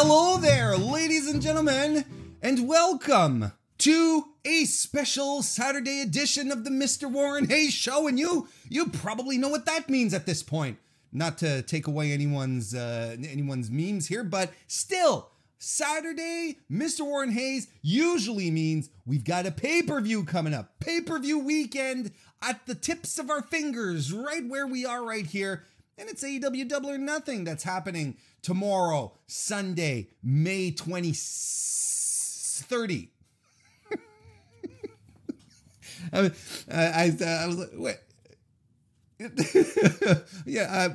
hello there, ladies and gentlemen, and welcome to a special Saturday edition of the Mr. Warren Hayes Show. And you, you probably know what that means at this point. Not to take away anyone's uh, anyone's memes here, but still, Saturday, Mr. Warren Hayes usually means we've got a pay per view coming up. Pay per view weekend at the tips of our fingers, right where we are right here. And it's AEW Double or Nothing that's happening tomorrow, Sunday, May 20, 30. I, I, I, was like, wait. yeah, I,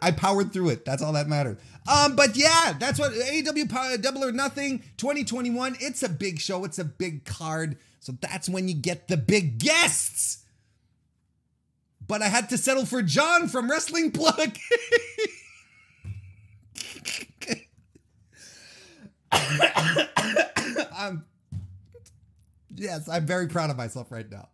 I powered through it. That's all that mattered. Um, but yeah, that's what AEW Double or Nothing 2021. It's a big show. It's a big card. So that's when you get the big guests. But I had to settle for John from Wrestling Plug. I'm, yes, I'm very proud of myself right now.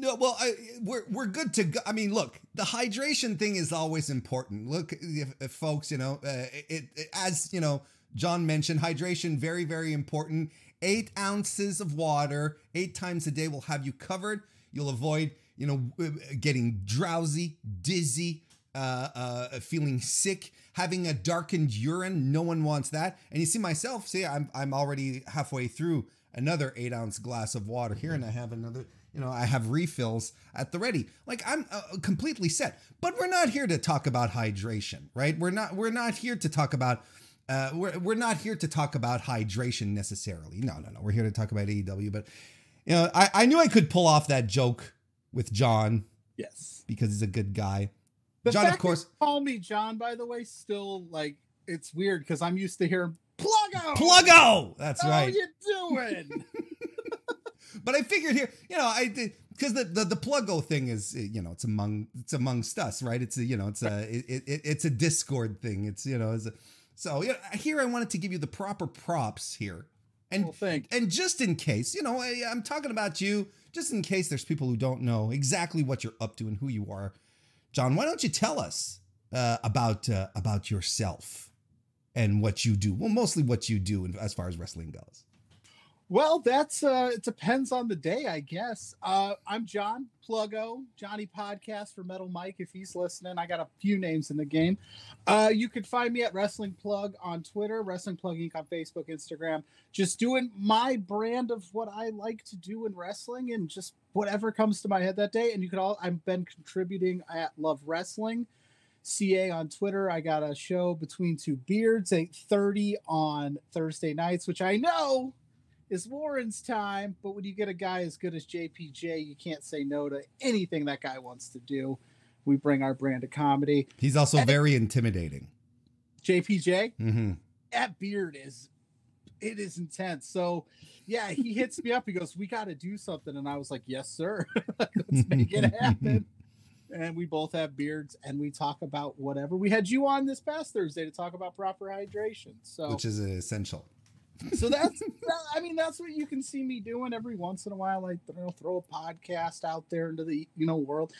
No, well, I, we're we're good to go. I mean, look, the hydration thing is always important. Look, if, if folks, you know, uh, it, it, as you know, John mentioned, hydration very very important. Eight ounces of water, eight times a day will have you covered. You'll avoid, you know, uh, getting drowsy, dizzy, uh, uh, feeling sick, having a darkened urine. No one wants that. And you see myself. See, I'm I'm already halfway through another eight ounce glass of water here, and I have another you know, I have refills at the ready. Like I'm uh, completely set. But we're not here to talk about hydration, right? We're not we're not here to talk about uh, we're, we're not here to talk about hydration necessarily. No, no, no. We're here to talk about AEW. But you know, I, I knew I could pull off that joke with John. Yes. Because he's a good guy. The John, of course. call me John, by the way, still like it's weird because I'm used to hearing Pluggo. Pluggo. That's How right. How you doing? But I figured here, you know, I did because the, the the pluggo thing is you know it's among it's amongst us right it's a you know it's a it, it, it's a discord thing it's you know it's a, so know, here i wanted to give you the proper props here. And well, and just in case you know I, i'm talking about you just in case there's people who don't know exactly what you're up to and who you are. John why don't you tell us uh, about uh, about yourself and what you do? Well mostly what you do as far as wrestling goes well, that's uh it depends on the day, I guess. Uh I'm John Pluggo, Johnny Podcast for Metal Mike if he's listening. I got a few names in the game. Uh you can find me at Wrestling Plug on Twitter, Wrestling Plug Inc. on Facebook, Instagram. Just doing my brand of what I like to do in wrestling and just whatever comes to my head that day. And you can all I've been contributing at Love Wrestling. CA on Twitter. I got a show between two beards, 8:30 on Thursday nights, which I know is Warren's time, but when you get a guy as good as JPJ, you can't say no to anything that guy wants to do. We bring our brand of comedy. He's also and very intimidating. JPJ, mm-hmm. that beard is it is intense. So yeah, he hits me up. He goes, "We got to do something," and I was like, "Yes, sir. Let's make it happen." and we both have beards, and we talk about whatever. We had you on this past Thursday to talk about proper hydration, so which is essential so that's that, i mean that's what you can see me doing every once in a while like you know throw a podcast out there into the you know world.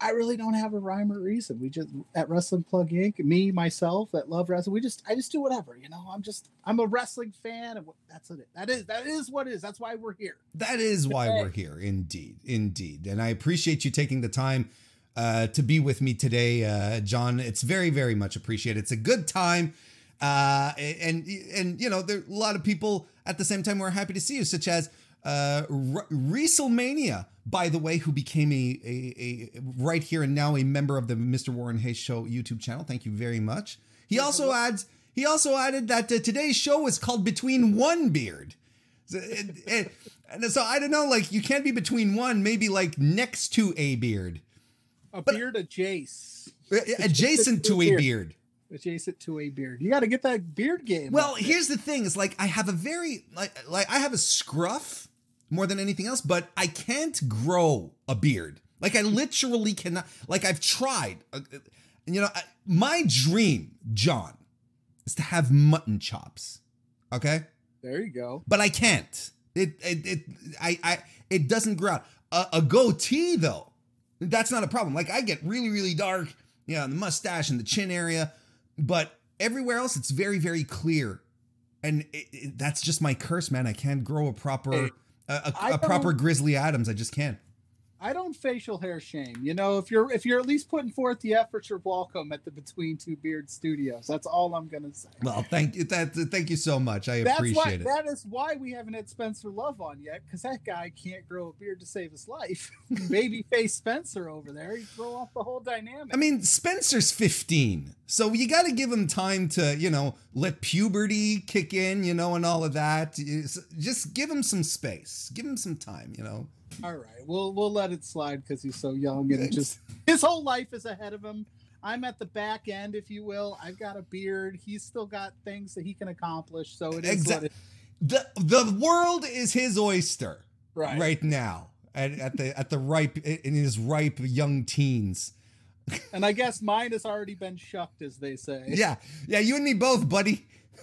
I really don't have a rhyme or reason. We just at wrestling plug inc me myself that love wrestling we just i just do whatever you know? I'm just i'm a wrestling fan and that's it that is that is what is. That's why we're here. That is why we're here indeed indeed. And i appreciate you taking the time uh, to be with me today, uh, John. It's very, very much appreciated. It's a good time uh, and and you know, there are a lot of people at the same time who are happy to see you, such as uh, WrestleMania, by the way, who became a, a, a right here and now a member of the Mr. Warren Hayes Show YouTube channel. Thank you very much. He also adds he also added that uh, today's show is called Between One Beard. So, it, and so I don't know, like you can't be between one, maybe like next to a beard. A but, beard adjacent. Adjacent to a beard adjacent to a beard. You got to get that beard game. Well, here's the thing: is like I have a very like like I have a scruff more than anything else, but I can't grow a beard. Like I literally cannot. Like I've tried. Uh, uh you know, I, my dream, John, is to have mutton chops. Okay. There you go. But I can't It it, it I I it doesn't grow out. A, a goatee though, that's not a problem. Like I get really really dark, you know, the mustache and the chin area, but everywhere else it's very very clear, and it, it, that's just my curse, man. I can't grow a proper a, a, a proper Grizzly Adams. I just can't. I don't facial hair shame. You know, if you're if you're at least putting forth the effort, you're welcome at the Between Two Beards Studios. That's all I'm gonna say. Well, thank you. That thank you so much. I That's appreciate why it. that is why we haven't had Spencer Love on yet, because that guy can't grow a beard to save his life. Babyface Spencer over there, he throw off the whole dynamic. I mean, Spencer's 15, so you got to give him time to, you know, let puberty kick in, you know, and all of that. Just give him some space. Give him some time, you know. All right, we'll we'll let it slide because he's so young and just his whole life is ahead of him. I'm at the back end, if you will. I've got a beard. He's still got things that he can accomplish. So it is Exact- what it, the The world is his oyster right. right, now at, at the at the ripe in his ripe young teens. And I guess mine has already been shucked, as they say. Yeah, yeah, you and me both, buddy.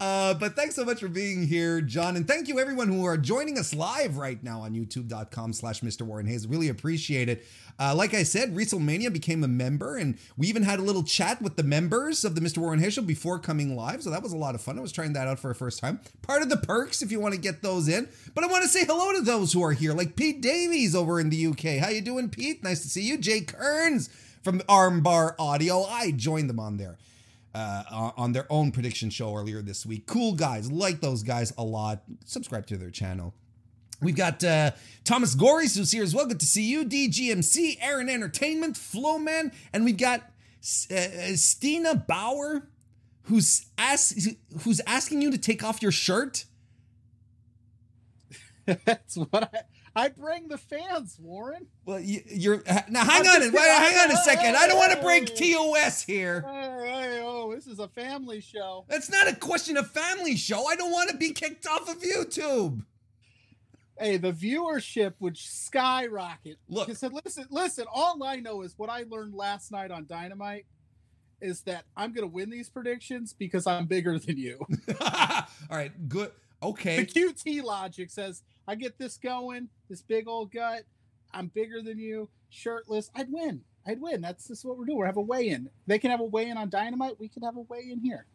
uh, but thanks so much for being here, John, and thank you everyone who are joining us live right now on YouTube.com/slash Mr. Warren Hayes. Really appreciate it. Uh, like I said, WrestleMania became a member, and we even had a little chat with the members of the Mr. Warren Hayes show before coming live. So that was a lot of fun. I was trying that out for a first time. Part of the perks if you want to get those in. But I want to say hello to those who are here, like Pete Davies over in the UK. How you doing, Pete? Nice to see you. Jay Kearns from Armbar Audio. I joined them on there. Uh, on their own prediction show earlier this week. Cool guys, like those guys a lot. Subscribe to their channel. We've got uh, Thomas Goris who's here as well. Good to see you. DGMC, Aaron Entertainment, Flowman, and we've got uh, Stina Bauer who's who's asking you to take off your shirt. That's what I I bring the fans, Warren. Well, you, you're now. Hang I'm on, wait, hang on a second. I don't want to break. TOS here. Oh, this is a family show. That's not a question of family show. I don't want to be kicked off of YouTube. Hey, the viewership would skyrocket. Look. He said, listen, listen, all I know is what I learned last night on Dynamite is that I'm gonna win these predictions because I'm bigger than you. All right, good. Okay. The QT logic says I get this going, this big old gut, I'm bigger than you, shirtless, I'd win. I'd win. That's just what we're doing. We're have a weigh-in. They can have a weigh-in on Dynamite. We can have a weigh-in here.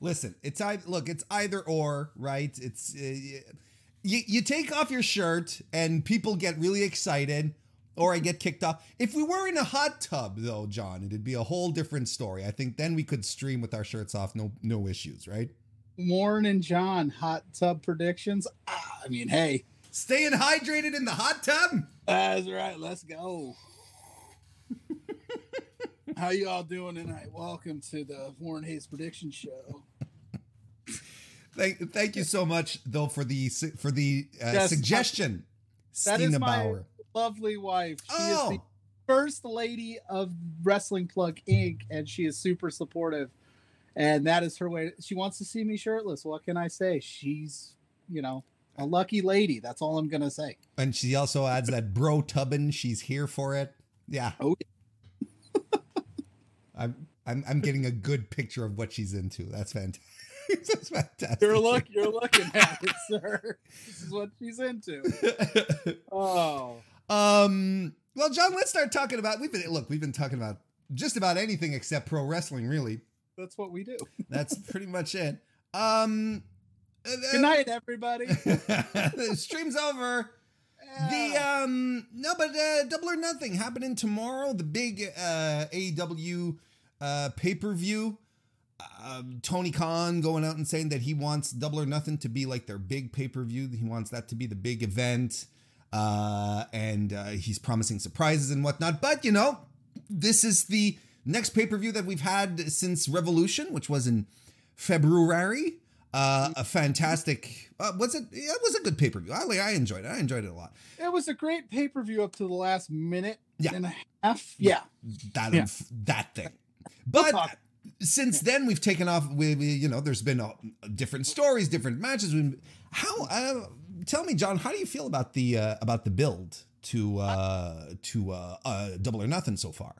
Listen, it's either look, it's either or, right? It's uh, you you take off your shirt and people get really excited or I get kicked off. If we were in a hot tub though, John, it'd be a whole different story. I think then we could stream with our shirts off, no no issues, right? Warren and John, hot tub predictions. Ah, I mean, hey, Staying hydrated in the hot tub? that's right. Let's go. How you all doing tonight? Welcome to the Warren Hayes prediction show. Thank, thank you so much though for the for the uh, Yes, suggestion, That is Stina my Bauer. lovely wife. She Oh. is the first lady of Wrestling Plug Inc. and she is super supportive. And that is her way. She wants to see me shirtless. What can I say? She's, you know, a lucky lady. That's all I'm gonna say. And she also adds that bro tubbin. She's here for it. Yeah. Oh, I'm I'm I'm getting a good picture of what she's into. That's fantastic. That's fantastic. You're look. You're looking at it, sir. This is what she's into. Oh, um. Well, John, let's start talking about. We've been look. We've been talking about just about anything except pro wrestling. Really, that's what we do. that's pretty much it. Um. Uh, Good night, everybody. the stream's over. The um no, but uh, Double or Nothing happening tomorrow. The big uh, AEW uh, pay per view. Um, Tony Khan going out and saying that he wants Double or Nothing to be like their big pay per view. He wants that to be the big event, uh, and uh, he's promising surprises and whatnot. But you know, this is the next pay per view that we've had since Revolution, which was in February. Uh, a fantastic. Uh, was it? Yeah, it was a good pay per view. I I enjoyed it. I enjoyed it a lot. it was a great pay per view up to the last minute Yeah. and a half. Yeah. That Yeah. that thing. But talk. since then, we've taken off. We you know, there's been uh, different stories, different matches. We- How? Uh, tell me, John, how do you feel about the uh, about the build to uh, to uh, uh, Double or Nothing so far?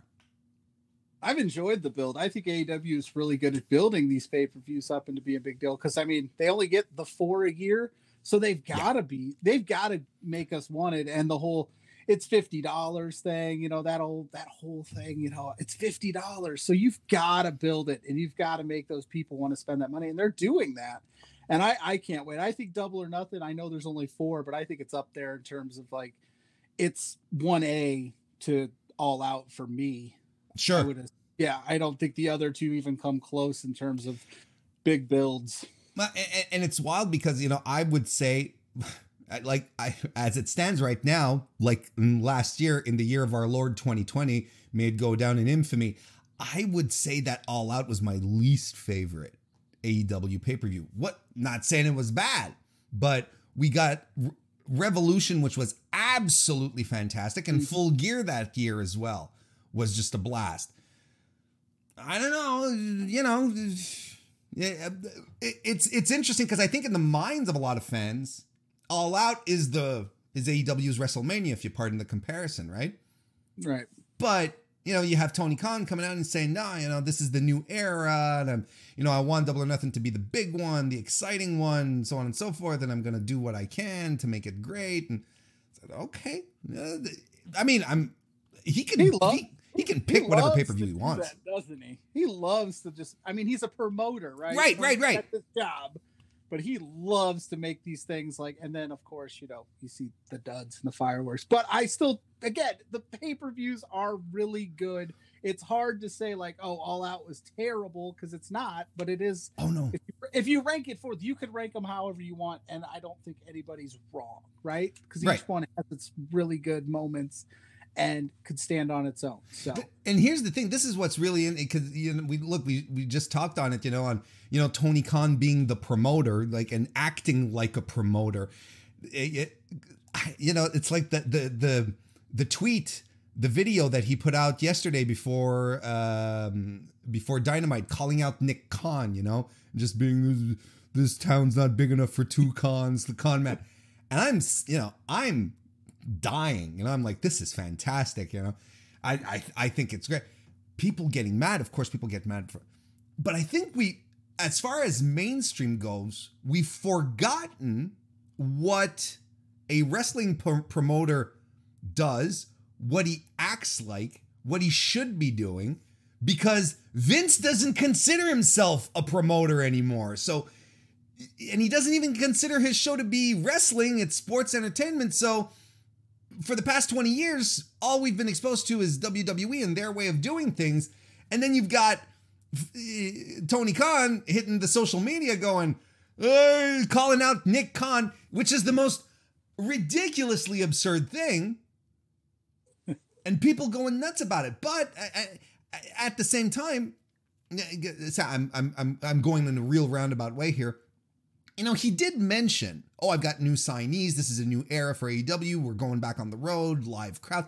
I've enjoyed the build. I think AEW is really good at building these pay per views up into be a big deal because I mean they only get the four a year, so they've got to be they've got to make us want it. And the whole it's fifty dollars thing, you know that old that whole thing, you know it's fifty dollars, so you've got to build it and you've got to make those people want to spend that money, and they're doing that. And I I can't wait. I think Double or Nothing. I know there's only four, but I think it's up there in terms of like it's one A to All Out for me Sure. I yeah, I don't think the other two even come close in terms of big builds. And it's wild because you know I would say, like I as it stands right now, like last year in the year of our Lord 2020, may it go down in infamy. I would say that All Out was my least favorite AEW pay per view. What? Not saying it was bad, but we got Revolution, which was absolutely fantastic, and mm-hmm. Full Gear that year as well was just a blast. I don't know, you know, it's it's interesting because I think in the minds of a lot of fans, All Out is the is AEW's WrestleMania, if you pardon the comparison, right? Right. But you know, you have Tony Khan coming out and saying, "No, you know, this is the new era, and I'm, you know, I want Double or Nothing to be the big one, the exciting one, so on and so forth, and I'm going to do what I can to make it great." And I said, "Okay." Uh, I mean, I'm he can he, he, he can pick he whatever pay per view he wants, that, doesn't he? He loves to just. I mean, he's a promoter, right? Right, right, right. His job, but he loves to make these things like. And then, of course, you know, you see the duds and the fireworks. But I still, again, the pay per views are really good. It's hard to say like, oh, All Out was terrible because it's not, but it is. Oh no! If you, if you rank it fourth, you could rank them however you want, and I don't think anybody's wrong, right? Because each right. one has its really good moments and could stand on its own. So, and here's the thing: this is what's really in because you know we look we we just talked on it, you know, on you know Tony Khan being the promoter, like and acting like a promoter. It, it, you know, it's like the the the the tweet, the video that he put out yesterday before um before Dynamite, calling out Nick Khan, you know, just being this, this town's not big enough for two cons, the con man. And I'm, you know, I'm dying. And I'm like, this is fantastic. You know, I, I, I think it's great. People getting mad, of course, people get mad for, but I think we, as far as mainstream goes, we've forgotten what a wrestling pr- promoter does, what he acts like, what he should be doing, because Vince doesn't consider himself a promoter anymore. So, and he doesn't even consider his show to be wrestling, it's sports entertainment. So, for the past 20 years, all we've been exposed to is WWE and their way of doing things. And then you've got uh, Tony Khan hitting the social media going, uh, calling out Nick Khan, which is the most ridiculously absurd thing. and people going nuts about it. But at the same time, I'm, I'm, I'm, I'm going in a real roundabout way here you know, he did mention, oh, I've got new signees. This is a new era for AEW. We're going back on the road, live crowd.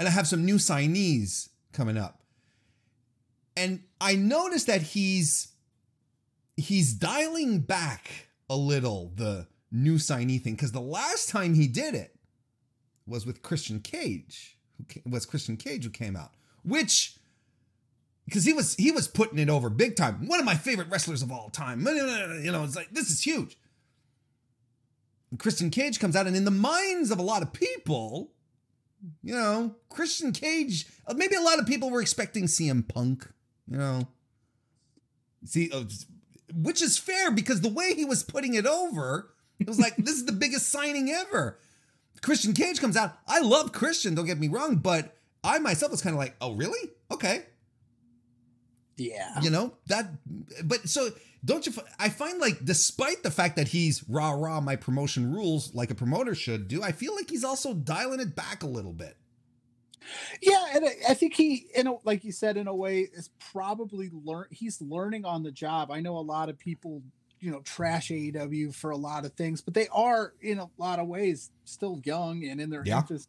And I have some new signees coming up. And I noticed that he's he's dialing back a little the new signee thing because the last time he did it was with Christian Cage, who was Christian Cage who came out, which because he was he was putting it over big time. One of my favorite wrestlers of all time. You know, it's like this is huge. And Christian Cage comes out, and in the minds of a lot of people, you know, Christian Cage. Uh, maybe a lot of people were expecting CM Punk. You know, see, uh, which is fair because the way he was putting it over, it was like this is the biggest signing ever. Christian Cage comes out. I love Christian. Don't get me wrong, but I myself was kind of like, oh really? Okay yeah. You know, that, but so don't you, I find like, despite the fact that he's rah rah, my promotion rules like a promoter should do, I feel like he's also dialing it back a little bit. Yeah, and I, think he, in a, like you said, in a way, is probably learn. He's learning on the job. I know a lot of people, you know, trash AEW for a lot of things, but they are in a lot of ways still young and in their yeah infancy.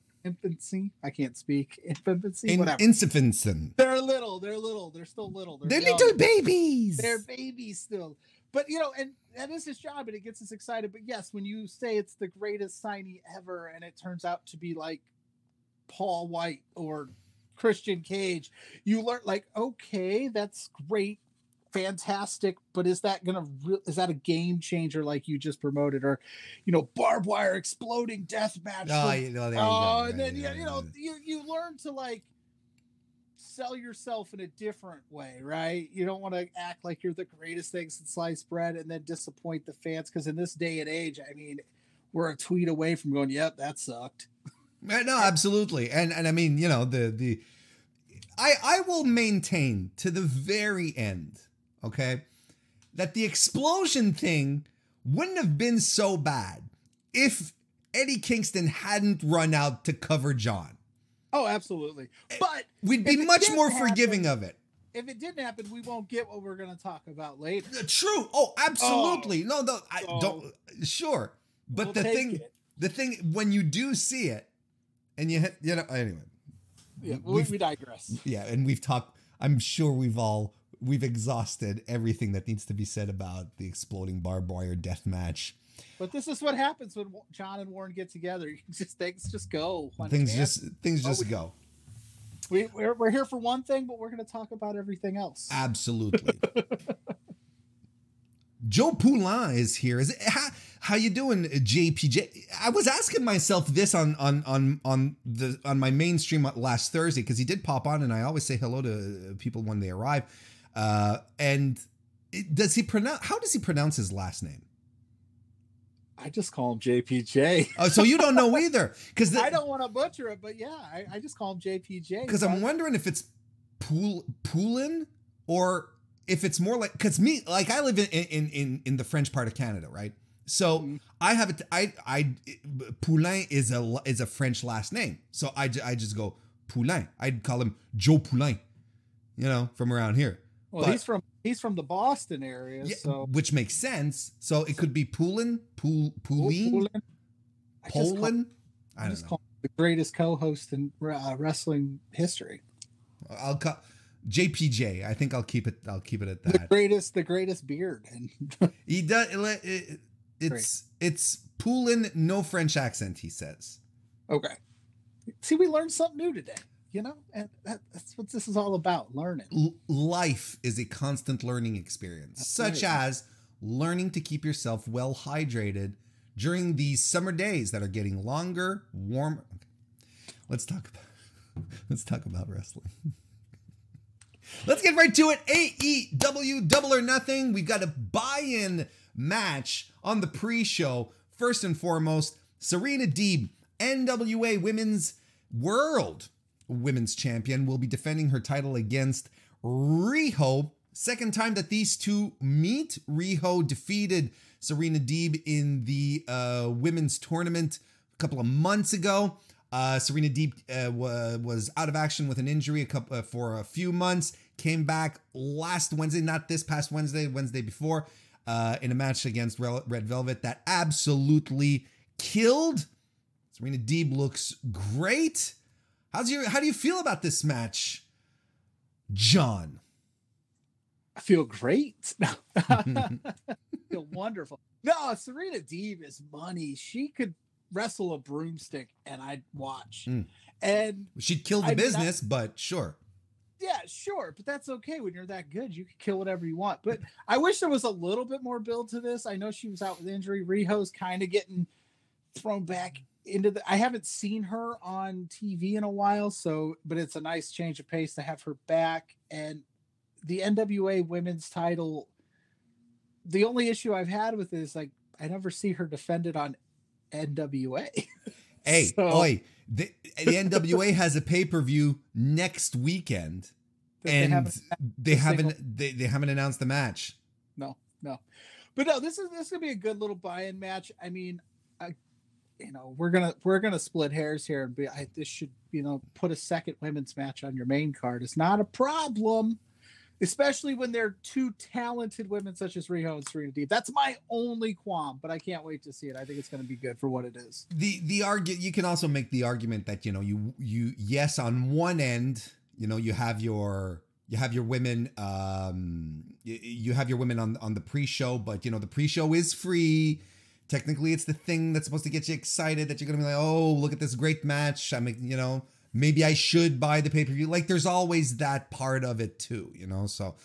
I can't speak. Infancy. In, whatever. Infancy. They're little. They're little. They're still little. They're, they're little babies. They're babies still. But you know, and that is his job, and it gets us excited. But yes, when you say it's the greatest signee ever, and it turns out to be like Paul White or Christian Cage, you learn like, okay, that's great, fantastic, but is that gonna re- is that a game changer like you just promoted, or you know, barbed wire exploding death match? Oh, you know, Oh, and then Yeah, you, know you you learn to like sell yourself in a different way, right? You don't want to act like you're the greatest thing since sliced bread and then disappoint the fans because in this day and age, I mean, we're a tweet away from going, "Yep, that sucked." No, absolutely. And and I mean, you know, the the I I will maintain to the very end, okay, that the explosion thing wouldn't have been so bad if Eddie Kingston hadn't run out to cover John. Oh, absolutely. Eh, but We'd be much more happen- forgiving of it. if it didn't happen, we won't get what we're going to talk about later. True. Oh, absolutely. Oh. no, no, I So- don't sure. But We'll the thing it. the thing when you do see it and you hit you know anyway. Yeah, we, we digress. Yeah, and we've talked. I'm sure we've all we've exhausted everything that needs to be said about the exploding barbed wire death match. But this is what happens when John and Warren get together. You just things just go. things just things Oh, just we- go. we, we're, we're here for one thing, but we're going to talk about everything else. Absolutely. Joe Poulin is here. Is it, how how you doing, JPJ? I was asking myself this on on on on the on my mainstream last Thursday because he did pop on, and I always say hello to people when they arrive. Uh, and it- does he pronounce? How does he pronounce his last name? I just call him JPJ. Oh, so you don't know either? Because I don't want to butcher it, but yeah, I, I just call him JPJ. because I'm wondering if it's Poul Poulin or if it's more like because me like I live in in in in the French part of Canada, right? So Mhm. I have it. I I Poulain is a is a French last name, so I I just go Poulain. I'd call him Joe Poulain, you know, from around here. Well, but- he's from he's from the Boston area, Yeah, so which makes sense. So it could be Poulin, Poul Poulin, Poulin. I just call- I don't just know. the greatest co-host in uh, wrestling history. I'll call JPJ. I think I'll keep it. I'll keep it at The that. greatest, the greatest beard, and He does. It, it's it's Poulin, no French accent. He says. okay. See, we learned something new today, you know, and that, that's what this is all about: learning. L- life is a constant learning experience, That's such right. as learning to keep yourself well hydrated during these summer days that are getting longer, warmer. Okay. Let's talk about let's talk about wrestling. Let's get right to it. AEW Double or Nothing. We've got a buy-in match on the pre-show. First and foremost, Serena Deeb, NWA Women's World Women's Champion, will be defending her title against Riho. Second time that these two meet. Riho defeated Serena Deeb in the uh, women's tournament a couple of months ago. Uh, Serena Deeb uh, wa- was out of action with an injury a couple uh, for a few months. Came back last Wednesday, not this past Wednesday, Wednesday before, uh, in a match against Red Velvet that absolutely killed. Serena Deeb looks great. How's your? How do you feel about this match, John? I feel great. I feel wonderful. No, Serena Deeb is money. She could wrestle a broomstick, and I'd watch. Mm. And She'd kill the I mean, I- business, but sure. yeah, sure, but that's okay when you're that good. You can kill whatever you want. But I wish there was a little bit more build to this. I know she was out with injury. Riho's kind of getting thrown back into the. I haven't seen her on TV in a while, so but it's a nice change of pace to have her back. And the NWA Women's Title. The only issue I've had with it is like I never see her defended on NWA. Hey, So- oi, the, the NWA has a pay per view next weekend, that they and haven't they haven't they, they haven't announced the match. no, no. But no, this is this is gonna be a good little buy-in match. I mean, you know, we're gonna we're gonna split hairs here and be. I, this should you know put a second women's match on your main card. It's not a problem, especially when they're two talented women such as Riho and Serena Deeb. That's my only qualm, but I can't wait to see it. I think it's gonna be good for what it is. the the argue you can also make the argument that you know you you yes on one end you know you have your you have your women um you, you have your women on on the pre-show but you know the pre-show is free technically it's the thing that's supposed to get you excited that you're gonna be like oh look at this great match I mean, you know maybe I should buy the pay per view. Like there's always that part of it too, you know. So,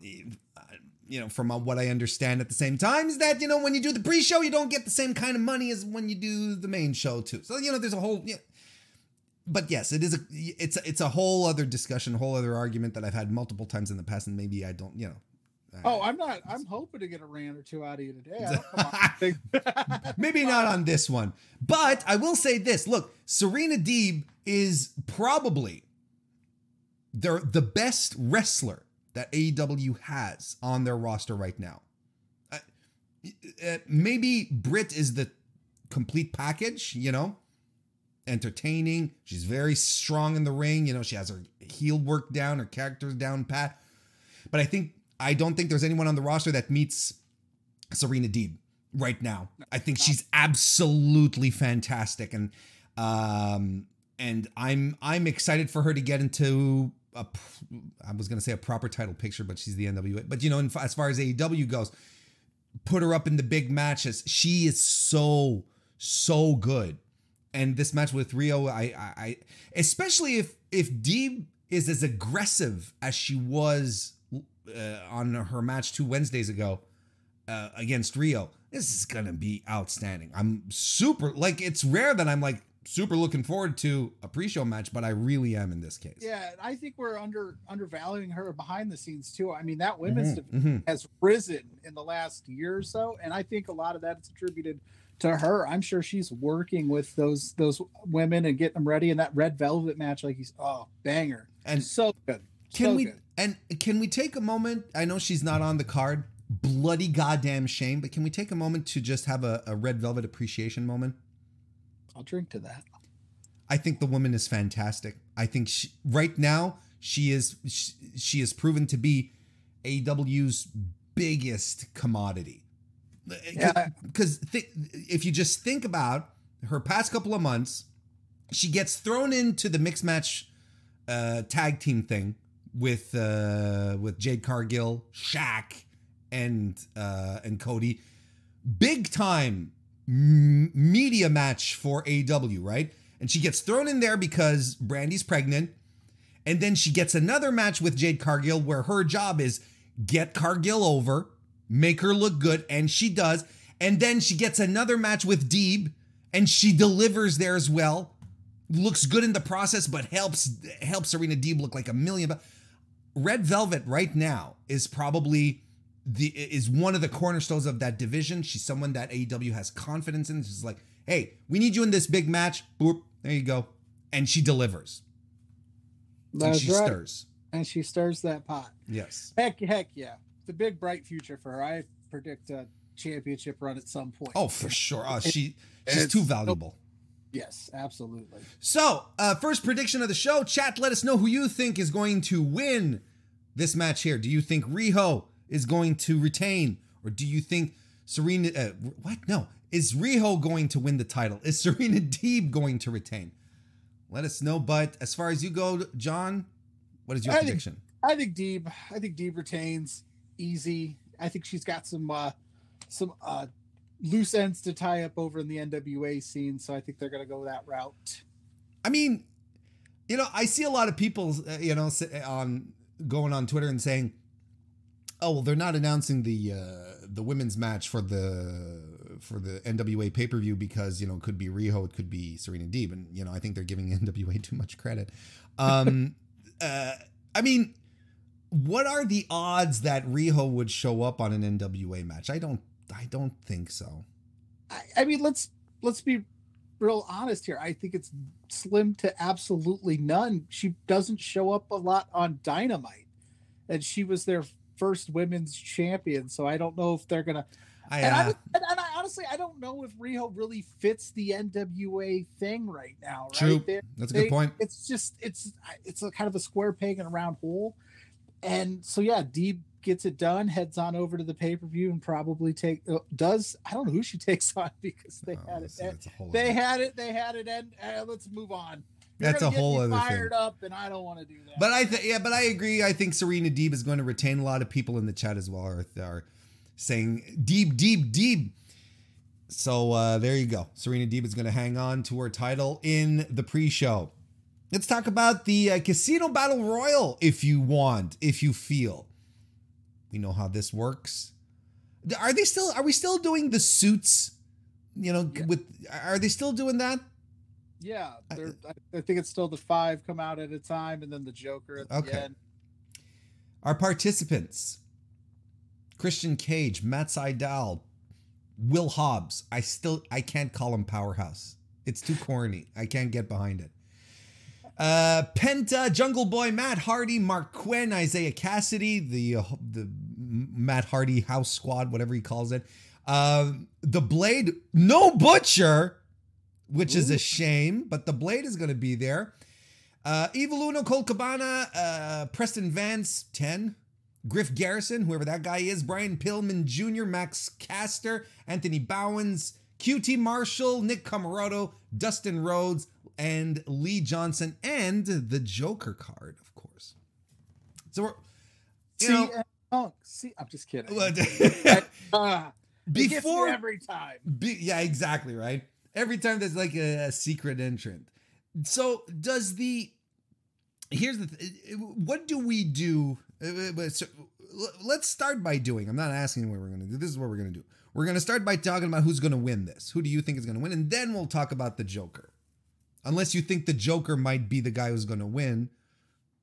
you know, from uh, what I understand at the same time is that you know when you do the pre show, you don't get the same kind of money as when you do the main show too. So you know, there's a whole. You know, but yes, it is a it's a, it's a whole other discussion, whole other argument that I've had multiple times in the past, and maybe I don't, you know. Oh, I'm not. I'm hoping to get a rant or two out of you today. maybe not on this one, but I will say this: Look, Serena Deeb is probably the the best wrestler that AEW has on their roster right now. Uh, uh, maybe Britt is the complete package, you know, entertaining. She's very strong in the ring. You know, she has her heel work down, her characters down pat. But I think I don't think there's anyone on the roster that meets Serena Deeb right now. I think she's absolutely fantastic, and um, and I'm I'm excited for her to get into a I was gonna say a proper title picture, but she's the NWA. But you know, as far as AEW goes, put her up in the big matches. She is so so good, and this match with Riho, I I, I especially if if Deeb is as aggressive as she was uh, on her match two Wednesdays ago uh, against Riho. This is gonna be outstanding. I'm super like it's rare that I'm like super looking forward to a pre-show match, but I really am in this case. Yeah, I think we're under undervaluing her behind the scenes too. I mean, that women's mm-hmm, mm-hmm. has risen in the last year or so, and I think a lot of that is attributed to her. I'm sure she's working with those those women and getting them ready. And that red velvet match, like he's oh banger and so good. Can so we good. And can we take a moment? I know she's not on the card. Bloody goddamn shame, but can we take a moment to just have a, a red velvet appreciation moment? I'll drink to that. I think the woman is fantastic. I think she, right now she is she, she is proven to be AEW's biggest commodity. Because yeah. th- if you just think about her past couple of months, she gets thrown into the mixed match uh, tag team thing with uh, with Jade Cargill, Shaq, and uh, and Cody. Big time m- media match for AEW, right? And she gets thrown in there because Brandi's pregnant. And then she gets another match with Jade Cargill where her job is get Cargill over, make her look good, and she does. And then she gets another match with Deeb and she delivers there as well. Looks good in the process, but helps helps Serena Deeb look like a million. Red Velvet right now is probably the is one of the cornerstones of that division. She's someone that AEW has confidence in. She's like, hey, we need you in this big match. Boop, there you go. And she delivers. That's and she right. stirs. And she stirs that pot. Yes. Heck, heck yeah. It's a big, bright future for her. I predict a championship run at some point. Oh, for sure. Oh, she she's too valuable. Yes, absolutely. So, uh, first prediction of the show. Chat, let us know who you think is going to win this match here. Do you think Riho is going to retain, or do you think Serena? Uh, what? No. Is Riho going to win the title? Is Serena Deeb going to retain? Let us know. But as far as you go, John, what is your I prediction? Think, I think Deeb. I think Deeb retains easy. I think she's got some uh, some uh, loose ends to tie up over in the NWA scene, so I think they're going to go that route. I mean, you know, I see a lot of people, uh, you know, on going on Twitter and saying, "Oh, well, they're not announcing the uh, the women's match for the for the NWA pay per view because you know it could be Riho, it could be Serena Deeb, and you know I think they're giving NWA too much credit. Um, uh, I mean, what are the odds that Riho would show up on an NWA match? I don't, I don't think so. I, I mean, let's let's be real honest here. I think it's slim to absolutely none. She doesn't show up a lot on Dynamite, and she was their first women's champion. So I don't know if they're gonna. I, uh, and, I, uh, and, and, I honestly I don't know if Riho really fits the NWA thing right now. Right? True, They're, that's a good point. It's just it's it's a kind of a square peg in a round hole, and so yeah, Deeb gets it done, heads on over to the pay per view, and probably take uh, does I don't know who she takes on because they oh, had it. They had it. They had it. And uh, let's move on. You're that's a whole other thing fired thing. up, and I don't want to do that. But I think yeah, but I agree. I think Serena Deeb is going to retain a lot of people in the chat as well. Are, are saying Deeb, Deeb, Deeb. So uh, there you go. Serena Deeb is going to hang on to her title in the pre-show. Let's talk about the uh, Casino Battle Royal if you want, if you feel. We know how this works. Are they still are we still doing the suits? You know, Yeah. with are they still doing that? Yeah, I- I, I think it's still the five come out at a time, and then the Joker at the Okay. end. Our participants Christian Cage, Matt Sydal, Will Hobbs. I still I can't call him Powerhouse. It's too corny. I can't get behind it. Uh, Penta, Jungle Boy, Matt Hardy, Marq Quen, Isiah Kassidy, the uh, the Matt Hardy House Squad, whatever he calls it. Uh, the Blade, no Butcher, which is a shame, but the Blade is going to be there. Uh, Evil Uno, Colt Cabana, uh, Preston Vance, 10. Griff Garrison, whoever that guy is, Brian Pillman Jr., Max Caster, Anthony Bowens, QT Marshall, Nick Comoroto, Dustin Rhodes, and Lee Johnson, and the Joker card, of course. So we're, you See, know, Punk. See, I'm just kidding. what- it gets me before every time. Be, yeah, exactly, right? Every time there's like a, a secret entrant. So does the here's the th- what do we do? uh, uh, so, let's start by doing. I'm not asking what we're going to do. This is what we're going to do. We're going to start by talking about who's going to win this. Who do you think is going to win? And then we'll talk about the Joker. Unless you think the Joker might be the guy who's going to win.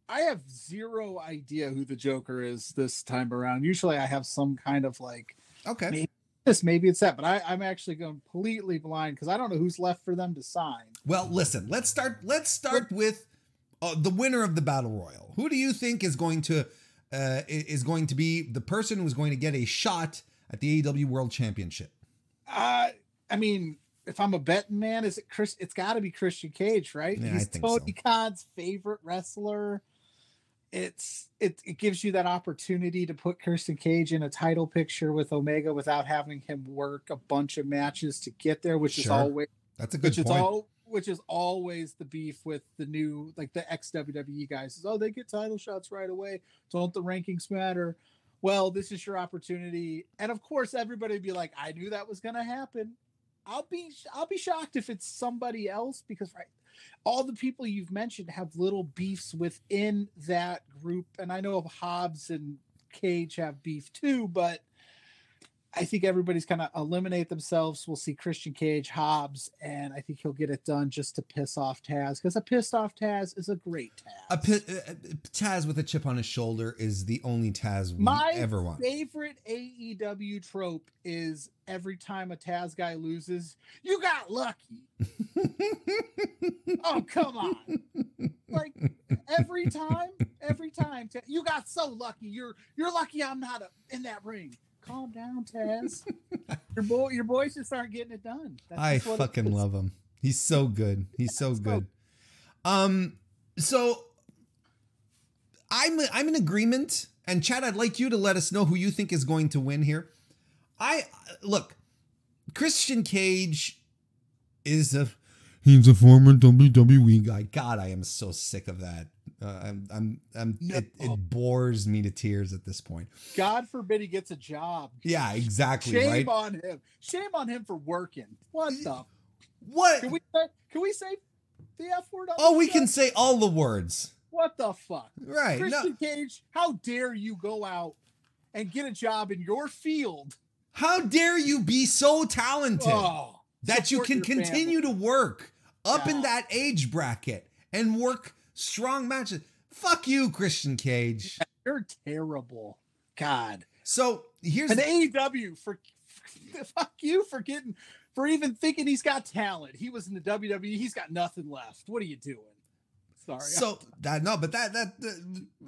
I have zero idea who the Joker is this time around. Usually, I have some kind of like Okay. Maybe. this, maybe it's that, but I, I'm actually completely blind because I don't know who's left for them to sign. Well, listen. Let's start. Let's start with uh, the winner of the battle royal. Who do you think is going to uh, is going to be the person who's going to get a shot at the AEW World Championship? Uh, I mean, if I'm a betting man, is it Chris? It's got to be Christian Cage, right? Yeah, He's Tony Khan's favorite wrestler. It's it it gives you that opportunity to put Christian Cage in a title picture with Omega without having him work a bunch of matches to get there, which is always That's a good which is all which is always the beef with the new like the ex WWE guys is oh they get title shots right away. Don't the rankings matter? Well this is your opportunity. And of course everybody would be like I knew that was gonna happen. I'll be I'll be shocked if it's somebody else because right all the people you've mentioned have little beefs within that group and I know Hobbs and Cage have beef too but I think everybody's kind of eliminate themselves. We'll see Christian Cage, Hobbs, and I think he'll get it done just to piss off Taz because a pissed off Taz is a great Taz. A pi- uh, Taz with a chip on his shoulder is the only Taz we My ever want. My favorite AEW trope is every time a Taz guy loses, you got lucky. oh come on! Like every time, every time, you got so lucky. You're you're lucky I'm not in that ring. Calm down, Taz. your boy, your boys just aren't getting it done. That's I fucking love him. He's so good. He's so good. Um, so I'm I'm in agreement. And Chad, I'd like you to let us know who you think is going to win here. I look, Christian Cage is a he's a former WWE guy. God, I am so sick of that. Uh, I'm I'm I'm No. it, it bores me to tears at this point. God forbid he gets a job. Yeah, exactly. Shame right. on him. Shame on him for working. What the? What? Can we say? Can we say the F word? Oh, we show? can say all the words. What the fuck? Right. No. Christian Cage, how dare you go out and get a job in your field How dare you be so talented oh, that you can your family. continue to work up in that age bracket and work strong matches? Fuck you, Christian Cage. You're terrible. God. So here's And AEW for fuck you for getting for even thinking he's got talent. He was in the WWE. He's got nothing left. What are you doing? Sorry. so that no, but that that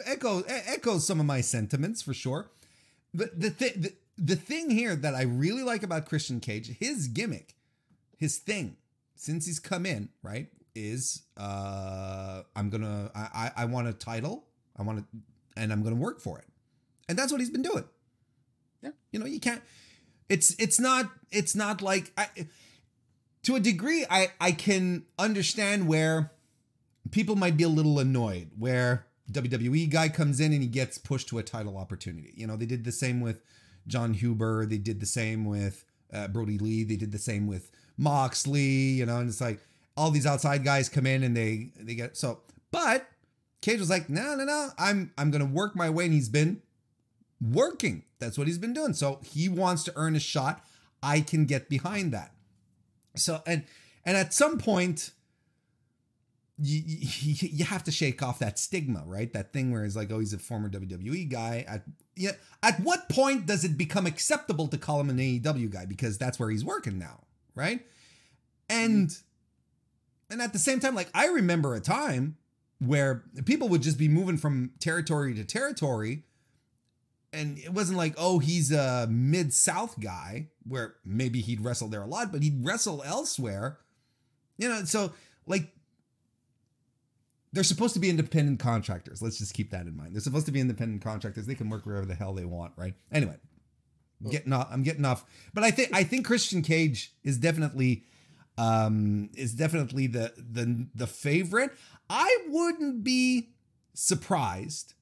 echoes echoes some of my sentiments for sure. The the, thi- the the thing here that I really like about Christian Cage, his gimmick, his thing, since he's come in, right, is uh I'm gonna I I, I want a title, I want to, and I'm gonna work for it, and that's what he's been doing. Yeah. you know you can't. It's it's not it's not like I. To a degree, I I can understand where people might be a little annoyed where WWE guy comes in and he gets pushed to a title opportunity. You know, they did the same with Jon Huber. They did the same with uh, Brodie Lee. They did the same with Moxley. You know, and it's like, all these outside guys come in and they they get so. But Cage was like, no, no, no, I'm I'm gonna work my way, and he's been working. That's what he's been doing. So he wants to earn a shot. I can get behind that. So and and at some point you, you, you have to shake off that stigma, right? That thing where it's like, oh, he's a former WWE guy. At yeah, at what point does it become acceptable to call him an AEW guy because that's where he's working now, right? And and at the same time, like I remember a time where people would just be moving from territory to territory, and it wasn't like, oh, he's a mid South guy where maybe he'd wrestle there a lot, but he'd wrestle elsewhere, you know. So like they're supposed to be independent contractors. Let's just keep that in mind. They're supposed to be independent contractors. They can work wherever the hell they want, right? Anyway, oh. getting off. I'm getting off. But I think I think Christian Cage is definitely um is definitely the the the favorite. I wouldn't be surprised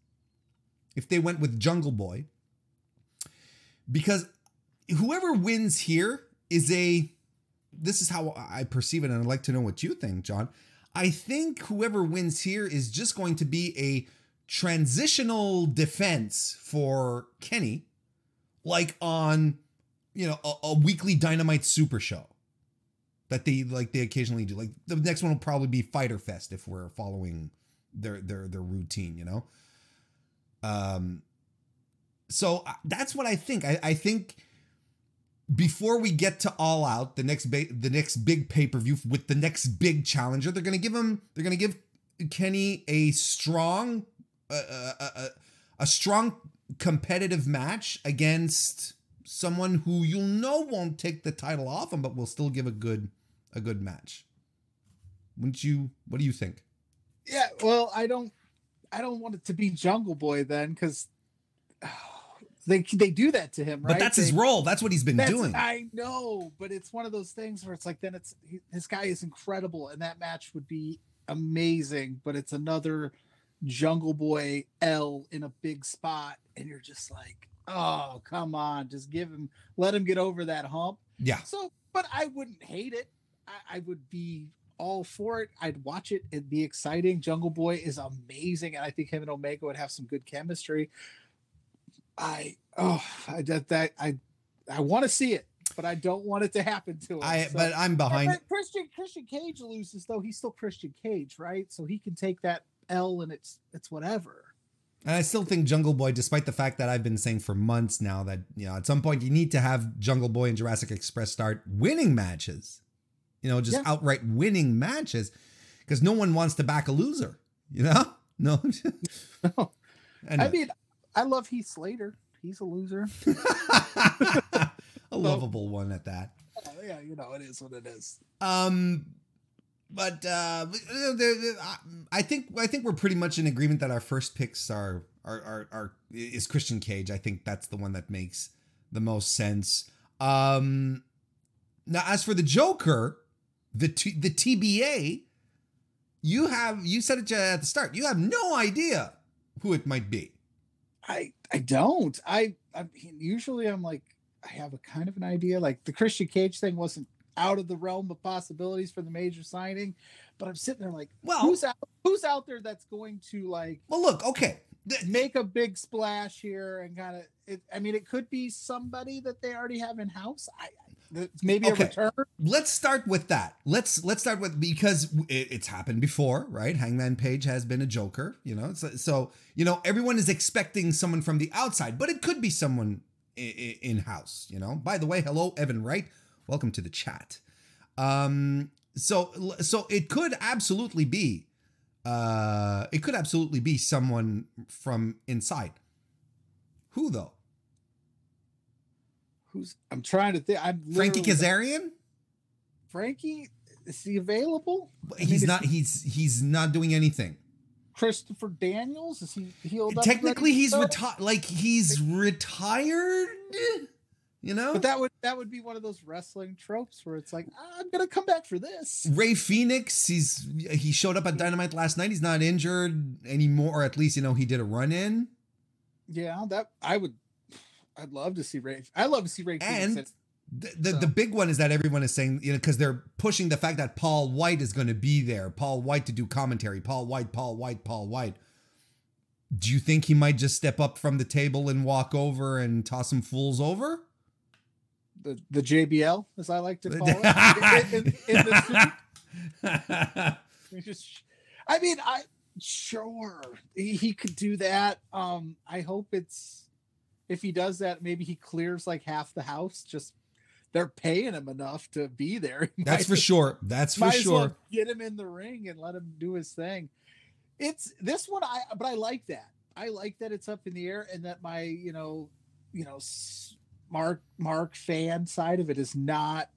if they went with Jungle Boy because whoever wins here is a this is how I perceive it and I'd like to know what you think, John I think whoever wins here is just going to be a transitional defense for Kenny, like on, you know, a, a, weekly Dynamite Super Show that they like they occasionally do. Like the next one will probably be Fyter Fest if we're following their their their routine, you know. Um, so uh, that's what I think. I, I think before we get to All Out, the next ba- the next big pay per view with the next big challenger, they're gonna give him they're gonna give Kenny a strong uh, uh, uh, a strong competitive match against someone who you'll know won't take the title off him, but will still give a good a good match. Wouldn't you? What do you think? Yeah, well, I don't I don't want it to be Jungle Boy then because. they they do that to him, right? But that's they, his role. That's what he's been doing. I know, but it's one of those things where it's like then it's he, this guy is incredible, and that match would be amazing. But it's another Jungle Boy L in a big spot, and you're just like, oh come on, just give him, let him get over that hump. Yeah. So, but I wouldn't hate it. I, I would be all for it. I'd watch it. It'd be exciting. Jungle Boy is amazing, and I think him and Omega would have some good chemistry. I oh I that, that I I want to see it, but I don't want it to happen to him. I so, but I'm behind. Christian Christian Cage loses though. He's still Christian Cage, right? So he can take that L and it's it's whatever. And I still think Jungle Boy, despite the fact that I've been saying for months now that you know at some point you need to have Jungle Boy and Jurassic Express start winning matches, you know, just yeah. outright winning matches, because no one wants to back a loser, you know. No, no. I mean, I love Heath Slater. He's a loser. a lovable one at that. Yeah, you know it is what it is. Um, but uh, I think I think we're pretty much in agreement that our first picks are are are, are is Christian Cage. I think that's the one that makes the most sense. Um, now as for the Joker, the T- the TBA, you have you said it at the start. You have no idea who it might be. I I don't. I I usually I'm like I have a kind of an idea. Like the Christian Cage thing wasn't out of the realm of possibilities for the major signing, but I'm sitting there like, well, who's out? Who's out there that's going to like? Well, look, okay, make a big splash here and kind of. I mean, it could be somebody that they already have in house. I, I, maybe okay. a return. Let's start with that. Let's let's start with because it, it's happened before, right? Hangman Page has been a Joker, you know. So, so you know everyone is expecting someone from the outside, but it could be someone in house. You know. By the way, hello Evan Wright, welcome to the chat. Um, so so it could absolutely be, uh, it could absolutely be someone from inside. Who though? Who's I'm trying to think. I'm Frankie Kazarian. Frankie is he available? He's I mean, not. He's he's not doing anything. Christopher Daniels is he healed up? Technically, he's retired. Like he's retired. You know, but that would that would be one of those wrestling tropes where it's like ah, I'm gonna come back for this. Rey Fenix, he's he showed up at Dynamite last night. He's not injured anymore, or at least you know he did a run in. Yeah, that I would I'd love to see Rey. I love to see Rey. And The, the, So- the big one is that everyone is saying, you know, because they're pushing the fact that Paul White is going to be there. Paul White to do commentary. Paul White, Paul White, Paul White. Do you think he might just step up from the table and walk over and toss some fools over? The the JBL, as I like to call it, in, in, in the suit. Just i mean i sure he, he could do that um i hope it's if he does that maybe he clears like half the house just they're paying him enough to be there He That's for sure. That's for well sure. get him in the ring and let him do his thing it's this one i but i like that i like that it's up in the air and that my you know you know mark mark fan side of it is not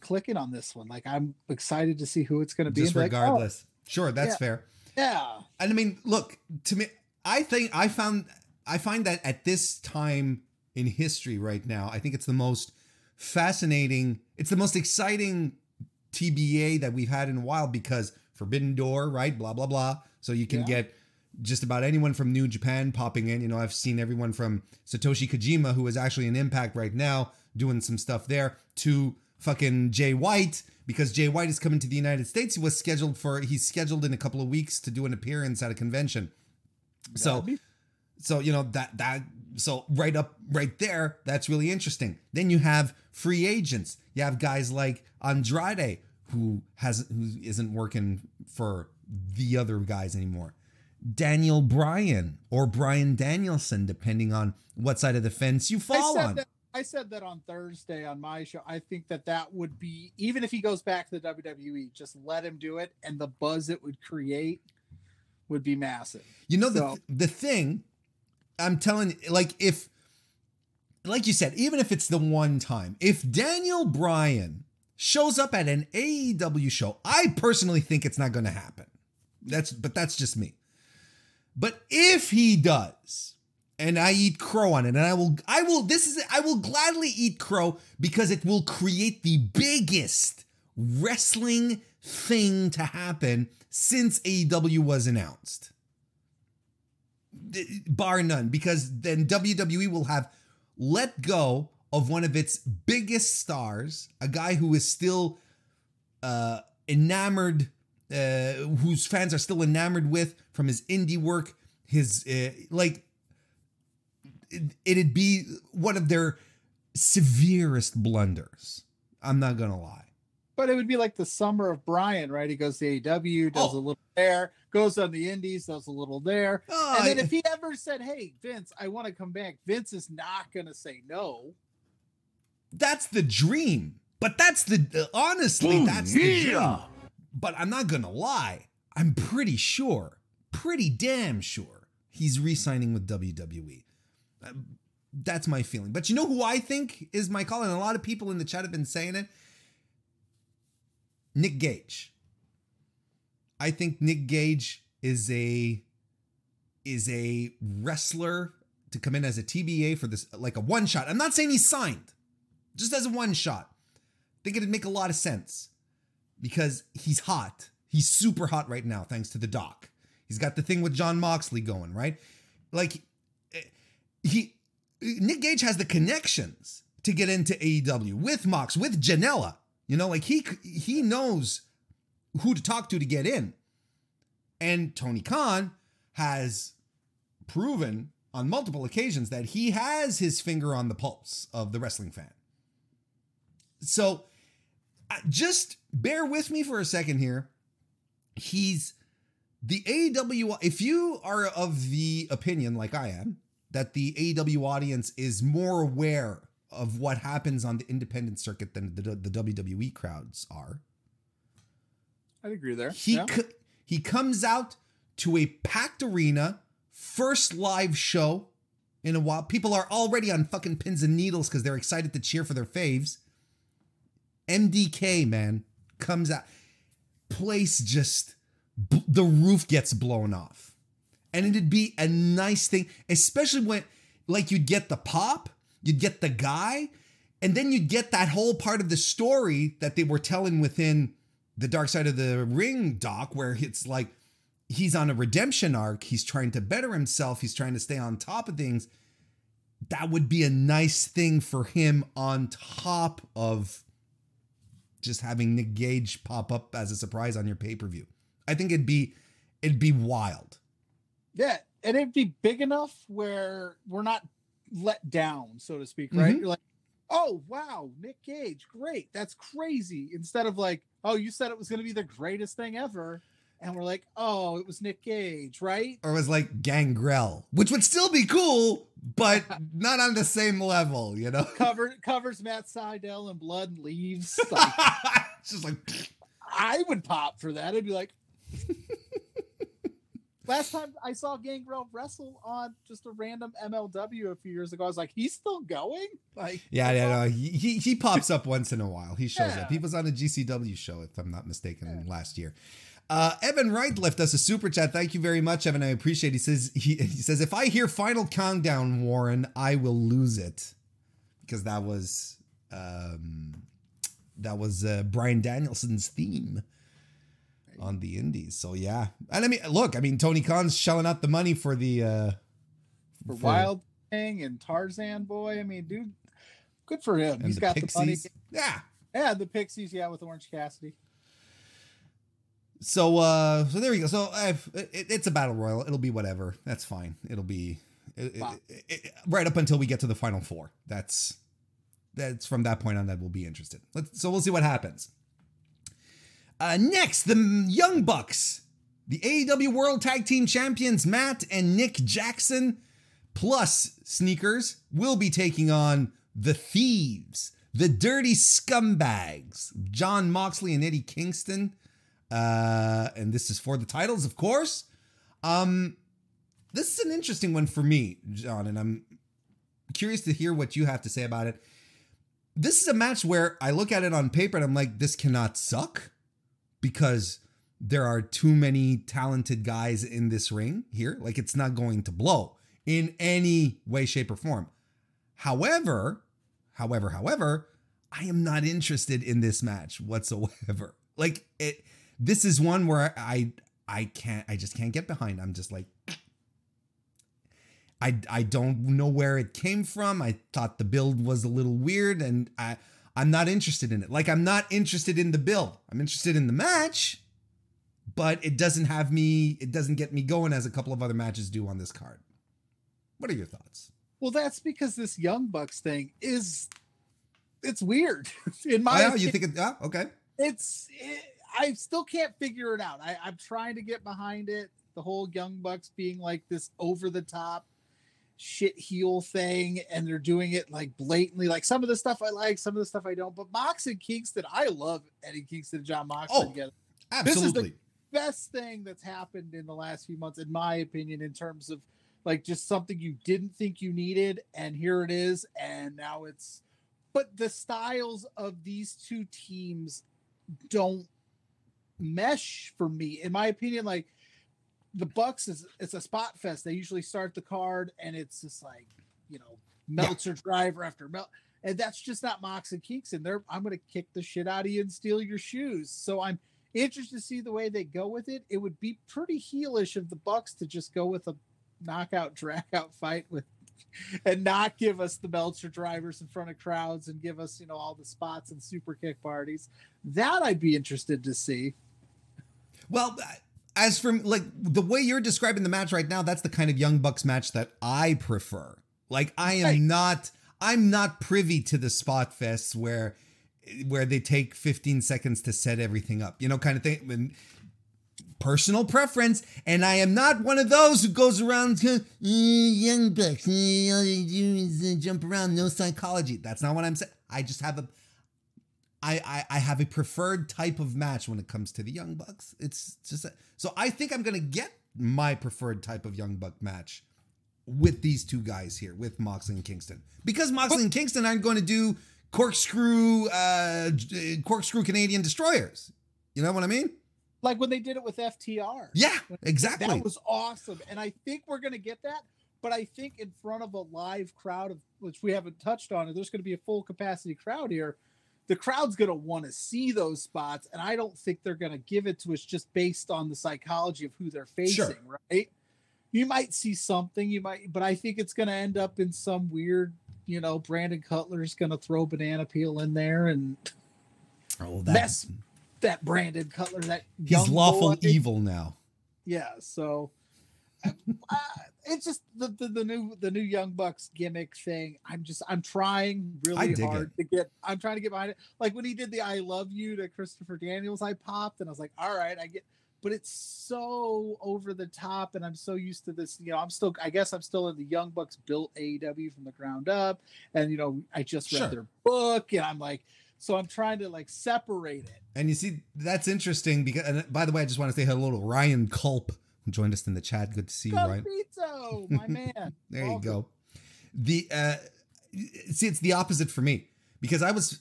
clicking on this one like i'm excited to see who it's going to be Just like, oh, regardless. Sure, that's Yeah. fair. yeah And I mean, look, to me, I think I found I find that at this time in history right now, I think it's the most fascinating, it's the most exciting TBA that we've had in a while because Forbidden Door, right? Blah blah blah. So you can Yeah. get just about anyone from New Japan popping in. You know, I've seen everyone from Satoshi Kojima, who is actually an Impact right now, doing some stuff there, to fucking Jay White because Jay White is coming to the United States. He was scheduled for he's scheduled in a couple of weeks to do an appearance at a convention. So That'd be- so you know that that so right up right there that's really interesting then you have free agents you have guys like andrade who has who isn't working for the other guys anymore daniel bryan or bryan danielson depending on what side of the fence you I fall said on that I said that on Thursday on my show. I think that that would be even if he goes back to the WWE, just let him do it, and the buzz it would create would be massive. You know the the thing I'm telling you, like if like you said, even if it's the one time, if Daniel Bryan shows up at an AEW show, I personally think it's not going to happen. That's but that's just me. But if he does, and I eat crow on it, and I will I will this is I will gladly eat crow because it will create the biggest wrestling thing to happen since AEW was announced bar none because then WWE will have let go of one of its biggest stars, a guy who is still uh, enamored, uh, whose fans are still enamored with from his indie work. His uh, like, it, it'd be one of their severest blunders. I'm not gonna lie. But it would be like the summer of Brian, right? He goes to AEW, does Oh. a little there, goes on the Indies, does a little there. Oh, and then if he ever said, "Hey, Vince, I want to come back," Vince is not going to say no. that's the dream. But that's the uh, honestly, that's the dream. But I'm not gonna lie. I'm pretty sure, pretty damn sure, he's re-signing with WWE. Uh, That's my feeling. But you know who I think is my call, and a lot of people in the chat have been saying it. Nick Gage. I think Nick Gage is a is a wrestler to come in as a TBA for this like a one shot. I'm not saying he's signed, just as a one shot. I think it'd make a lot of sense because he's hot. He's super hot right now, thanks to the doc. He's got the thing with Jon Moxley going, right? Like eh, he Nick Gage has the connections to get into AEW with Mox, with Janela. You know, like he he knows who to talk to to get in. And Tony Khan has proven on multiple occasions that he has his finger on the pulse of the wrestling fan. So just bear with me for a second here. He's the AEW. If you are of the opinion, like I am, that the AEW audience is more aware of what happens on the independent circuit than the, the WWE crowds are, I'd agree there. he Yeah. co- he comes out to a packed arena, first live show in a while. People are already on fucking pins and needles because they're excited to cheer for their faves. MDK man comes out, place just b- the roof gets blown off, and it'd be a nice thing, especially when like you'd get the pop, you'd get the guy, and then you'd get that whole part of the story that they were telling within the dark side of the ring doc where it's like he's on a redemption arc he's trying to better himself he's trying to stay on top of things that would be a nice thing for him on top of just having Nick Gage pop up as a surprise on your pay per view. I think it'd be it'd be wild. Yeah, and it'd be big enough where we're not let down, so to speak, right? Mhm. You're like, oh wow, Nick Gage, great, that's crazy. Instead of like, oh, you said it was going to be the greatest thing ever, and we're like, oh, it was Nick Gage, right? Or it was like Gangrel, which would still be cool, but not on the same level, you know? Cover covers Matt Sydal in blood and leaves. Like, it's just like I would pop for that. I'd be like. Last time I saw Gangrel wrestle on just a random MLW a few years ago, I was like, he's still going? Like, Yeah, yeah, no. He, he he pops up once in a while. He shows Yeah. up. He was on a GCW show, if I'm not mistaken, last year. Uh, Evan Wright left us a super chat. Thank you very much, Evan. I appreciate. It. He says he, he says if I hear final countdown, Warren, I will lose it because that was um, that was uh, Bryan Danielson's theme on the Indies. So yeah, and I mean, look, I mean, Tony Khan's shelling out the money for the uh, for Wild Thing and Tarzan Boy. I mean, dude, good for him. He's the got Pixies. the money. Yeah. Yeah, the Pixies, yeah, with Orange Cassidy. So uh so there we go. So I've it, it's a battle royal. It'll be whatever. That's fine. It'll be it, Wow. it- right up until we get to the final four. That's that's from that point on that we'll be interested. Let's, so we'll see what happens. Uh next, the Young Bucks, the AEW World Tag Team Champions Matt and Nick Jackson plus Sneakers will be taking on the Thieves, the Dirty Scumbags, Jon Moxley and Eddie Kingston uh, and this is for the titles, of course. Um, this is an interesting one for me, John, and I'm curious to hear what you have to say about it. This is a match where I look at it on paper and I'm like, this cannot suck because there are too many talented guys in this ring here. Like, it's not going to blow in any way, shape, or form. However, however, however, I am not interested in this match whatsoever. Like it this is one where I I can't I just can't get behind. I'm just like I I don't know where it came from. I thought the build was a little weird and I I'm not interested in it. Like I'm not interested in the build. I'm interested in the match, but it doesn't have me it doesn't get me going as a couple of other matches do on this card. What are your thoughts? Well, that's because this Young Bucks thing is it's weird. In my Oh, yeah, you think it yeah, okay. it's it, I still can't figure it out. I, I'm trying to get behind it. The whole Young Bucks being like this over the top shit heel thing, and they're doing it like blatantly. Like some of the stuff I like, some of the stuff I don't. But Mox and Kingston, I love Eddie Kingston and Jon Moxley Oh. together. is the- Best thing that's happened in the last few months, in my opinion, in terms of like just something you didn't think you needed, and here it is, and now it's. But the styles of these two teams don't mesh for me in my opinion like the bucks is it's a spot fest. They usually start the card and it's just like you know meltzer driver after melt and that's just not mox and kingston they're i'm gonna kick the shit out of you and steal your shoes. So i'm interested to see the way they go with it. It would be pretty heelish of the bucks to just go with a knockout drag out fight with and not give us the Meltzer drivers in front of crowds and give us, you know, all the spots and super kick parties. That I'd be interested to see. Well, as from like the way you're describing the match right now, that's the kind of Young Bucks match that I prefer. Like I am Right. not I'm not privy to the spot fests where where they take 15 seconds to set everything up. You know, kind of thing. And personal preference, and I am not one of those who goes around "Eh, young bucks. eh, All they do is uh, jump around, no psychology. That's not what I'm saying. I just have a I, I I have a preferred type of match when it comes to the Young Bucks. It's just a, so I think I'm gonna get my preferred type of Young Buck match with these two guys here, with Moxley and Kingston, because Moxley and Kingston aren't going to do corkscrew uh corkscrew Canadian destroyers. You know what I mean? Like when they did it with FTR. Yeah, exactly. That was awesome. And I think we're going to get that. But I think in front of a live crowd, of which we haven't touched on, and there's going to be a full capacity crowd here. The crowd's going to want to see those spots. And I don't think they're going to give it to us just based on the psychology of who they're facing, Sure. right? you might see something. You might, but I think it's going to end up in some weird. You know, Brandon Cutler's going to throw banana peel in there and Oh, that's that Brandon Cutler. That he's lawful boy. evil now. Yeah, so Uh, it's just the, the the new the new Young Bucks gimmick thing. I'm just I'm trying really hard to get. I'm trying to get behind it. Like when he did the "I love you" to Christopher Daniels, I popped and I was like, all right, I get. But it's so over the top, and I'm so used to this. You know, I'm still. I guess I'm still in the Young Bucks built AEW from the ground up, and you know, I just read Sure. their book, and I'm like, so I'm trying to like separate it. And you see, that's interesting because. And by the way, I just want to say hello to Ryan Culp who joined us in the chat. Good to see you, Ryan. My man. There you go. The uh see, it's the opposite for me because I was.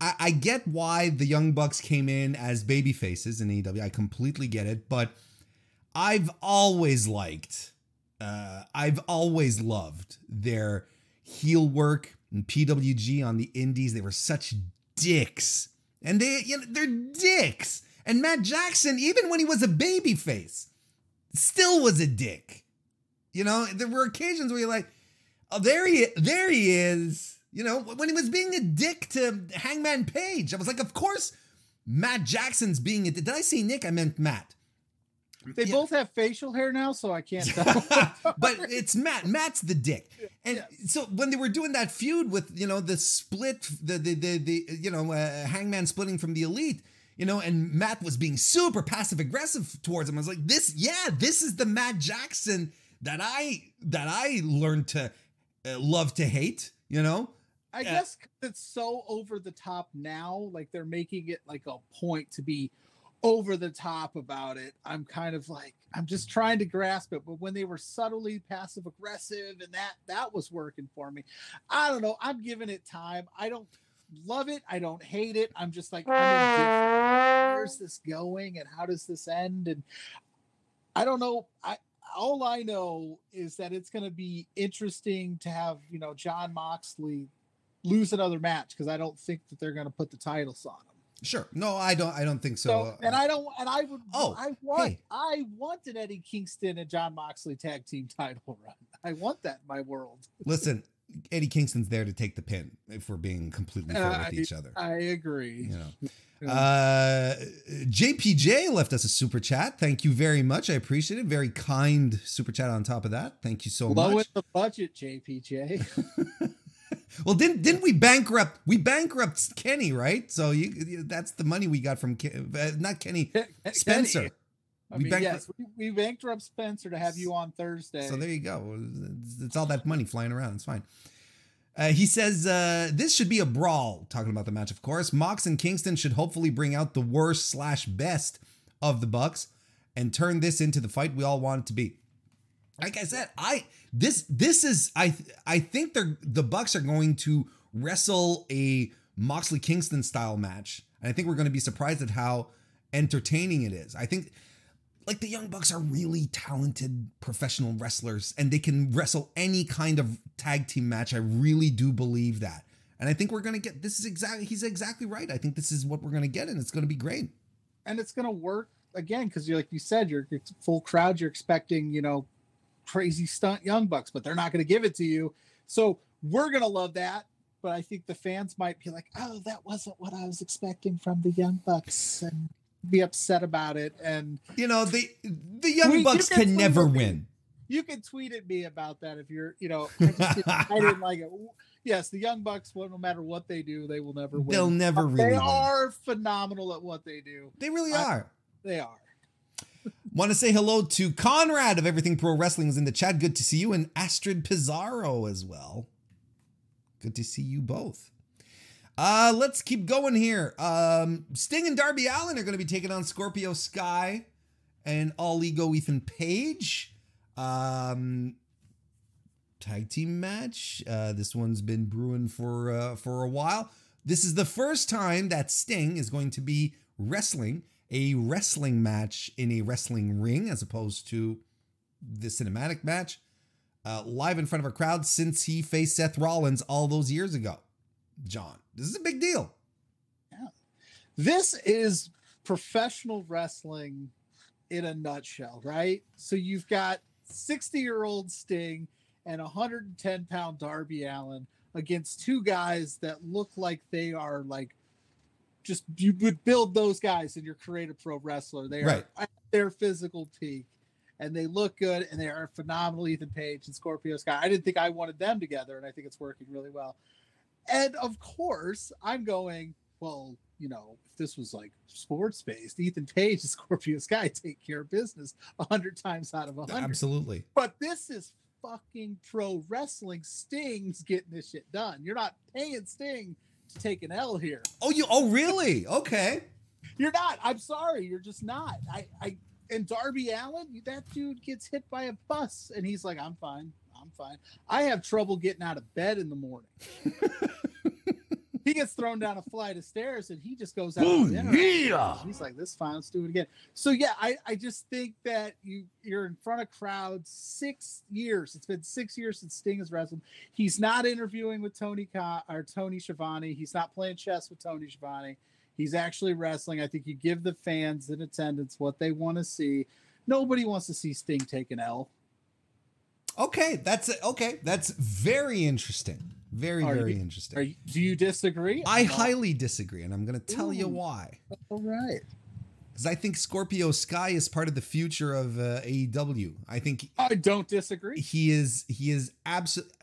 I, I get why the Young Bucks came in as baby faces in AEW. I completely get it, but I've always liked, uh, I've always loved their heel work and PWG on the Indies. They were such dicks, and they, you know, they're dicks. And Matt Jackson, even when he was a baby face, still was a dick. You know, there were occasions where you're like, oh, there he, there he is. You know, when he was being a dick to Hangman Page, I was like, of course, Matt Jackson's being a. Did I say Nick? I meant Matt. They Yeah. both have facial hair now, so I can't tell. but it's Matt. Matt's the dick. And Yeah. so when they were doing that feud with you know the split, the the the, the you know uh, Hangman splitting from the Elite, you know, and Matt was being super passive aggressive towards him. I was like, this, yeah, this is the Matt Jackson that I that I learned to uh, love to hate. You know, I Yeah. guess it's so over the top now. Like they're making it like a point to be over the top about it. I'm kind of like I'm just trying to grasp it. But when they were subtly passive aggressive and that that was working for me. I don't know. I'm giving it time. I don't love it. I don't hate it. I'm just like I'm where's this going and how does this end? And I don't know. I all I know is that it's going to be interesting to have you know Jon Moxley lose another match because I don't think that they're going to put the titles on him. sure. No, I don't. I don't think so. So, uh, and I don't, and I would, Oh, I want, hey. I want an Eddie Kingston and John Moxley tag team title run. I want that in my world. listen. Eddie Kingston's there to take the pin. If we're being completely fair with each other, I agree. you know. Uh, JPJ left us a super chat. Thank you very much. I appreciate it. Very kind super chat on top of that. Thank you so Low much. the budget, JPJ. Well, didn't didn't we bankrupt? We bankrupt Kenny, right? So you, you- that's the money we got from Ken, uh, not Kenny Spencer. Kenny. I We mean, bankrupt- yes, we, we bankrupt Spencer to have you on Thursday. So there you go. It's, it's all that money flying around. It's fine. Uh, he says uh, this should be a brawl. Talking about the match, of course. Mox and Kingston should hopefully bring out the worst slash best of the Bucks and turn this into the fight we all want it to be. Like I said, I this this is I I think they're the Bucks are going to wrestle a Moxley Kingston style match, and I think we're going to be surprised at how entertaining it is. I think like the Young Bucks are really talented professional wrestlers and they can wrestle any kind of tag team match. I really do believe that. And I think we're going to get this is exactly he's exactly right. I think this is what we're going to get and it's going to be great. and it's going to work again because you're like you said, you're it's full crowd. You're expecting, you know, crazy stunt young bucks, but they're not going to give it to you. So we're going to love that. But I think the fans might be like, "Oh, that wasn't what I was expecting from the young bucks," and be upset about it. And You know, the the Young We- you Bucks can can never win. you can tweet at me about that if you're, you know, I, didn't, I didn't like it. Yes, the young bucks, well, no matter what they do, they will never win. They'll never But really They win. are phenomenal at what they do. They really I- are. They are. Want to say hello to Conrad of Everything Pro Wrestling is in the chat. Good to see you. And Astrid Pizarro as well. Good to see you both. Uh, let's keep going here. Um, Sting and Darby Allin are going to be taking on Scorpio Sky and All Ego Ethan Page. Um, tag team match. Uh, this one's been brewing for uh, for a while. This is the first time that Sting is going to be wrestling a wrestling match in a wrestling ring as opposed to the cinematic match uh, live in front of a crowd since he faced Seth Rollins all those years ago. John, this is a big deal. Yeah. This is professional wrestling in a nutshell, right? So you've got 60 year old Sting and 110 pound Darby Allin against two guys that look like they are like just you would build those guys and you're create a pro wrestler. They are at their physical peak and they look good and they are phenomenal. Ethan Page and Scorpio Sky. I didn't think I wanted them together, and I think it's working really well. And of course, I'm going, well, you know, if this was like sports based, Ethan Page and Scorpio Sky take care of business a hundred times out of a hundred. Absolutely. But this is fucking pro wrestling. Sting's getting this shit done. You're not paying Sting to take an L here. Oh, you. Oh, really? Okay. You're not. I'm sorry. You're just not. I, I, and Darby Allin, that dude gets hit by a bus, and he's like, "I'm fine. I'm fine. I have trouble getting out of bed in the morning." he gets thrown down a flight of stairs, and he just goes out. Ooh, yeah. He's like, "This fine. Let's do it again." So yeah, I, I just think that you you're in front of crowds six years. It's been six years since Sting has wrestled. He's not interviewing with Tony Khan or Tony Schiavone. He's not playing chess with Tony Schiavone. He's actually wrestling. I think you give the fans in attendance what they want to see. Nobody wants to see Sting take an L. Okay. That's okay. That's very interesting. Very, Are very you- interesting. Are you, do you disagree? I No. highly disagree, and I'm going to tell you why. All right. Because I think Scorpio Sky is part of the future of uh, AEW. I think I don't disagree. he is he is absolutely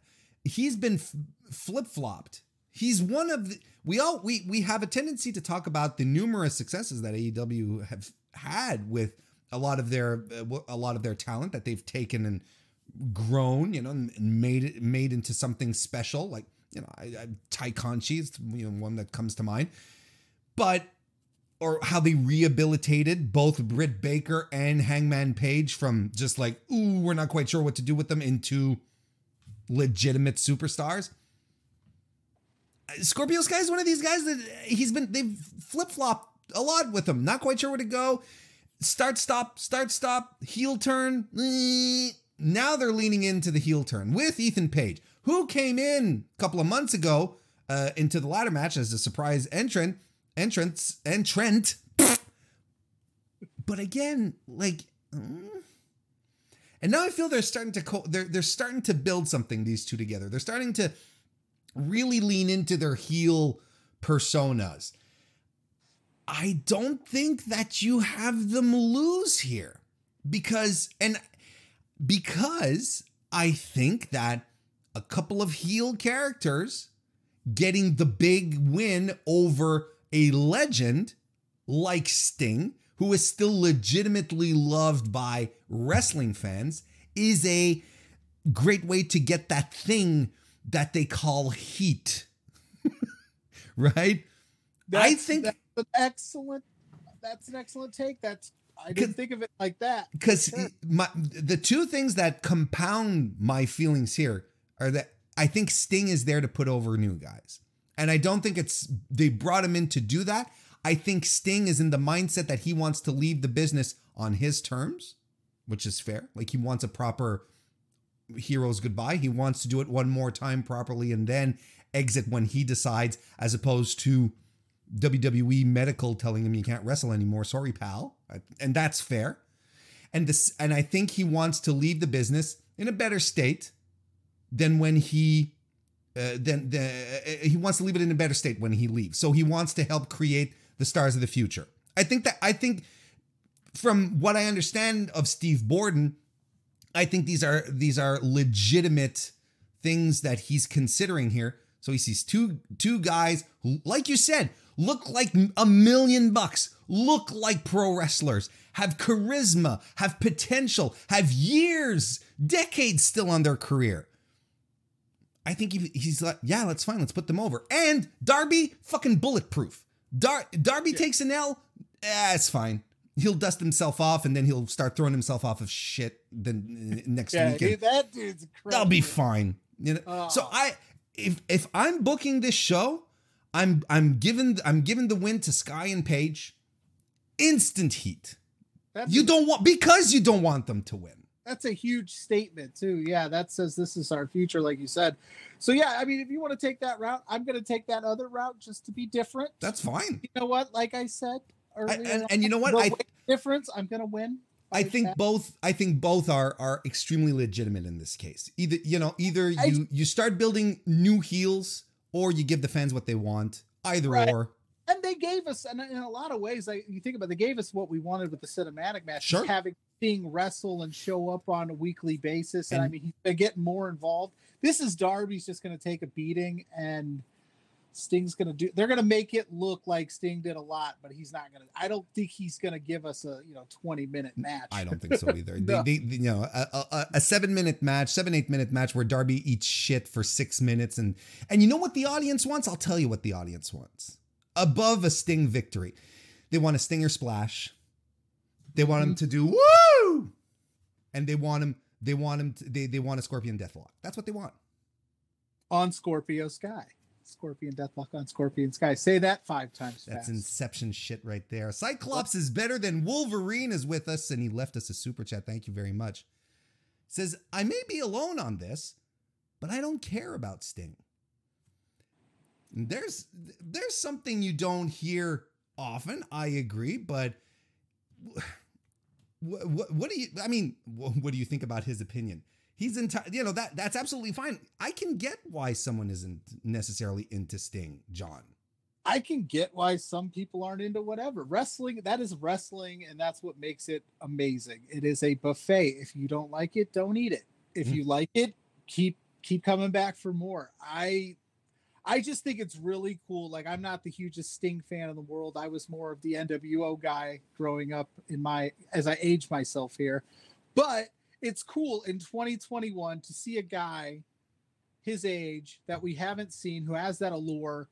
he's been f- flip-flopped he's one of the we all we we have a tendency to talk about the numerous successes that AEW have had with a lot of their uh, a lot of their talent that they've taken and grown you know and made it made into something special like you know I, I Tay Conti is you know one that comes to mind but or how they rehabilitated both Britt Baker and Hangman Page from just like, ooh, we're not quite sure what to do with them into legitimate superstars. Uh, Scorpio Sky is one of these guys that he's been, they've flip flopped a lot with him. Not quite sure where to go. Start, stop, start, stop, heel turn. Now they're leaning into the heel turn with Ethan Page, who came in a couple of months ago uh, into the ladder match as a surprise entrant entrance entrant. But again, like, mm. and now I feel they're starting to co- they're they're starting to build something. These two together, they're starting to really lean into their heel personas. I don't think that you have them lose here because and because I think that a couple of heel characters getting the big win over a legend like Sting, who is still legitimately loved by wrestling fans, is a great way to get that thing that they call heat. right? I think- that's an excellent. That's an excellent take. That's I didn't think of it like that. because my the two things that compound my feelings here are that I think Sting is there to put over new guys. And I don't think it's they brought him in to do that. I think Sting is in the mindset that he wants to leave the business on his terms, which is fair. Like he wants a proper hero's goodbye. He wants to do it one more time properly and then exit when he decides, as opposed to WWE medical telling him you can't wrestle anymore. Sorry, pal. And that's fair. And this and I think he wants to leave the business in a better state than when he uh, then the, uh, he wants to leave it in a better state when he leaves. So he wants to help create the stars of the future. I think that I think from what I understand of Steve Borden, I think these are these are legitimate things that he's considering here. So he sees two two guys who, like you said, look like a million bucks, look like pro wrestlers, have charisma, have potential, have years, decades still on their career. I think he, he's like, yeah, that's fine. Let's put them over. And Darby, fucking bulletproof. Dar- Darby takes an L. Eh, it's fine. He'll dust himself off, and then he'll start throwing himself off of shit. Then uh, next Yeah, weekend, dude, that dude's crazy. that'll be fine. You know. Oh. So I, if if I'm booking this show, I'm I'm giving I'm giving the win to Sky and Page. Instant heat. That's You a, don't want because you don't want them to win. That's a huge statement too. Yeah, that says this is our future, like you said. So yeah, I mean, if you want to take that route, I'm going to take that other route just to be different. That's fine. you know what? Like I said I, earlier, and, and you know what? I difference, I'm going to win. I think both. I think both are are extremely legitimate in this case. Either you know, either you I, you start building new heels, or you give the fans what they want. Either right. or. And they gave us, and in a lot of ways, like you think about, it, they gave us what we wanted with the cinematic match. Sure. Having being wrestle and show up on a weekly basis, and, and I mean, he's been getting more involved. This is Darby's just going to take a beating and Sting's gonna do. They're gonna make it look like Sting did a lot, but he's not gonna. I don't think he's gonna give us a you know twenty minute match. I don't think so either. no. they, they, you know, a, a, a, seven minute match, seven eight minute match where Darby eats shit for six minutes, and and you know what the audience wants? I'll tell you what the audience wants. Above a Sting victory, they want a Stinger splash. They want mm-hmm. him to do woo, and they want him. They want him. To, they they want a Scorpion Deathlock. That's what they want. On Scorpio Sky. Scorpion Deathlock on Scorpion Sky. Say that five times. That's fast. Inception shit right there. Cyclops is better than Wolverine is with us, and he left us a super chat. Thank you very much. Says I may be alone on this, but I don't care about Sting. There's there's something you don't hear often. I agree, but what, what, what do you? I mean, what do you think about his opinion? He's entire you know that that's absolutely fine. I can get why someone isn't necessarily into sting john. I can get why some people aren't into whatever. Wrestling that is wrestling and that's what makes it amazing. It is a buffet. If you don't like it don't eat it. If you mm-hmm. like it keep keep coming back for more. I i just think it's really cool. Like i'm not the hugest sting fan in the world. I was more of the nwo guy growing up in my as i age myself here. But it's cool in 2021 to see a guy his age that we haven't seen who has that allure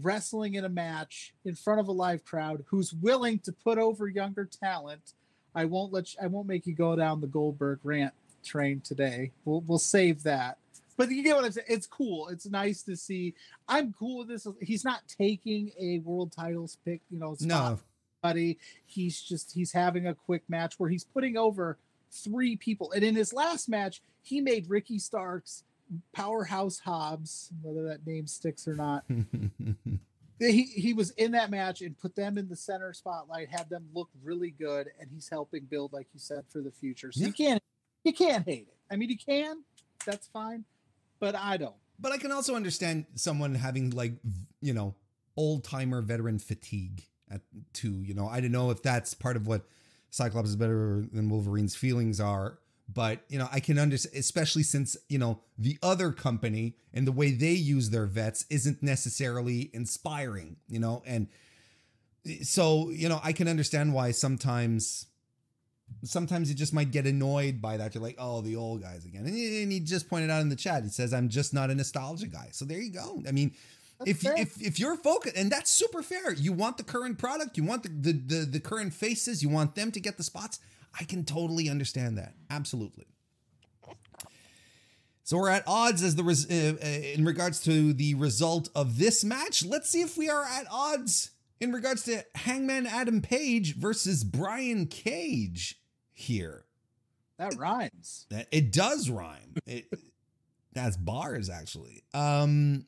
wrestling in a match in front of a live crowd who's willing to put over younger talent. I won't let you, I won't make you go down the Goldberg rant train today. We'll we'll save that. But you get what I'm saying. It's cool. It's nice to see. I'm cool with this. He's not taking a world titles pick, you know, no. buddy. He's just he's having a quick match where he's putting over three people. And in his last match, he made Ricky Starks powerhouse Hobbs, whether that name sticks or not. he he was in that match and put them in the center spotlight, had them look really good, and he's helping build, like you said, for the future. So yeah. you can't you can't hate it. I mean, you can, that's fine, but I don't. But I can also understand someone having like you know old timer veteran fatigue at two. You know, I don't know if that's part of what Cyclops is better than Wolverine's feelings are. But you know, I can understand, especially since you know the other company and the way they use their vets isn't necessarily inspiring. You know, and so you know, I can understand why sometimes sometimes you just might get annoyed by that. You're like, oh, the old guys again. And he, just pointed out in the chat, he says, I'm just not a nostalgia guy. So there you go. I mean, if, if if you're focused, and that's super fair, you want the current product, you want the, the the the current faces, you want them to get the spots. I can totally understand that, absolutely. So we're at odds as the res- uh, uh, in regards to the result of this match. Let's see if we are at odds in regards to Hangman Adam Page versus Brian Cage here. That rhymes. It, it does rhyme. It that's bars actually. Um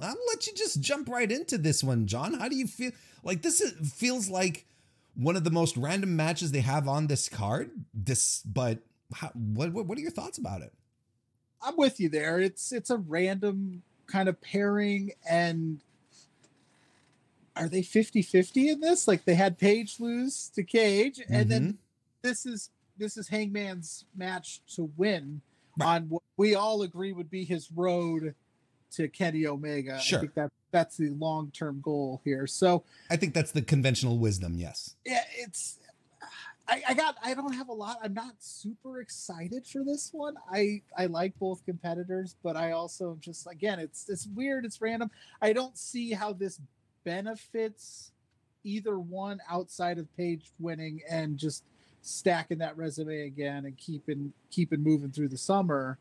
I'll let you just jump right into this one, John. How do you feel? Like this is, feels like one of the most random matches they have on this card. This, but how, what, what what are your thoughts about it? I'm with you there. It's it's a random kind of pairing and are they 50-50 in this? Like they had Page lose to Cage and mm-hmm. then this is this is Hangman's match to win right. on what we all agree would be his road to Kenny Omega. Sure. I think that that's the long term goal here. So I think that's the conventional wisdom. Yes. Yeah, it's. I, I got. I don't have a lot. I'm not super excited for this one. I I like both competitors, but I also just again, it's it's weird. It's random. I don't see how this benefits either one outside of Page winning and just stacking that resume again and keeping keeping moving through the summer.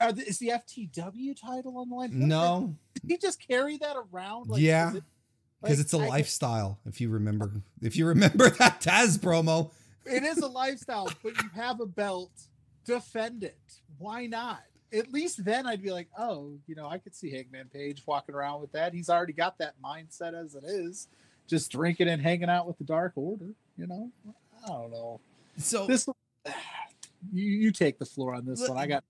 Are the, is the FTW title on the line? No. Did he just carry that around? Like, yeah. Because like, it's a I, lifestyle, if you remember. If you remember that Taz promo. It is a lifestyle, but you have a belt. Defend it. Why not? At least then I'd be like, oh, you know, I could see Hangman Page walking around with that. He's already got that mindset as it is, just drinking and hanging out with the Dark Order. You know, I don't know. So This you, you take the floor on this one. I got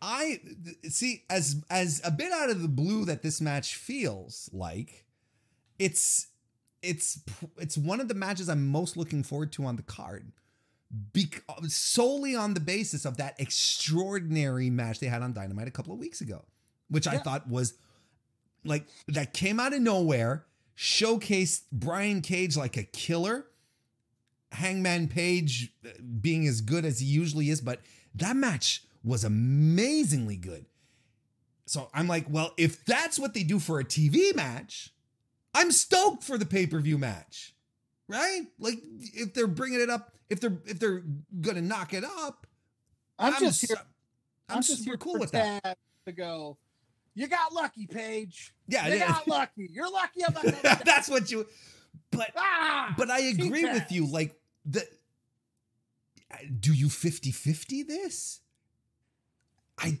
I see as as a bit out of the blue that this match feels like it's it's it's one of the matches I'm most looking forward to on the card. Bec- solely on the basis of that extraordinary match they had on Dynamite a couple of weeks ago, which I thought was like that came out of nowhere, showcased Brian Cage like a killer, Hangman Page uh, being as good as he usually is, but that match was amazingly good. So I'm like, well, if that's what they do for a TV match, I'm stoked for the pay-per-view match. Right? Like if they're bringing it up, if they're if they're going to knock it up, I'm, I'm just here. I'm, I'm just super cool with that. To go. You got lucky, Page. Yeah, you yeah. got lucky. You're lucky. I'm not that's what you but ah! but I agree with you like the do you 50-50 this? I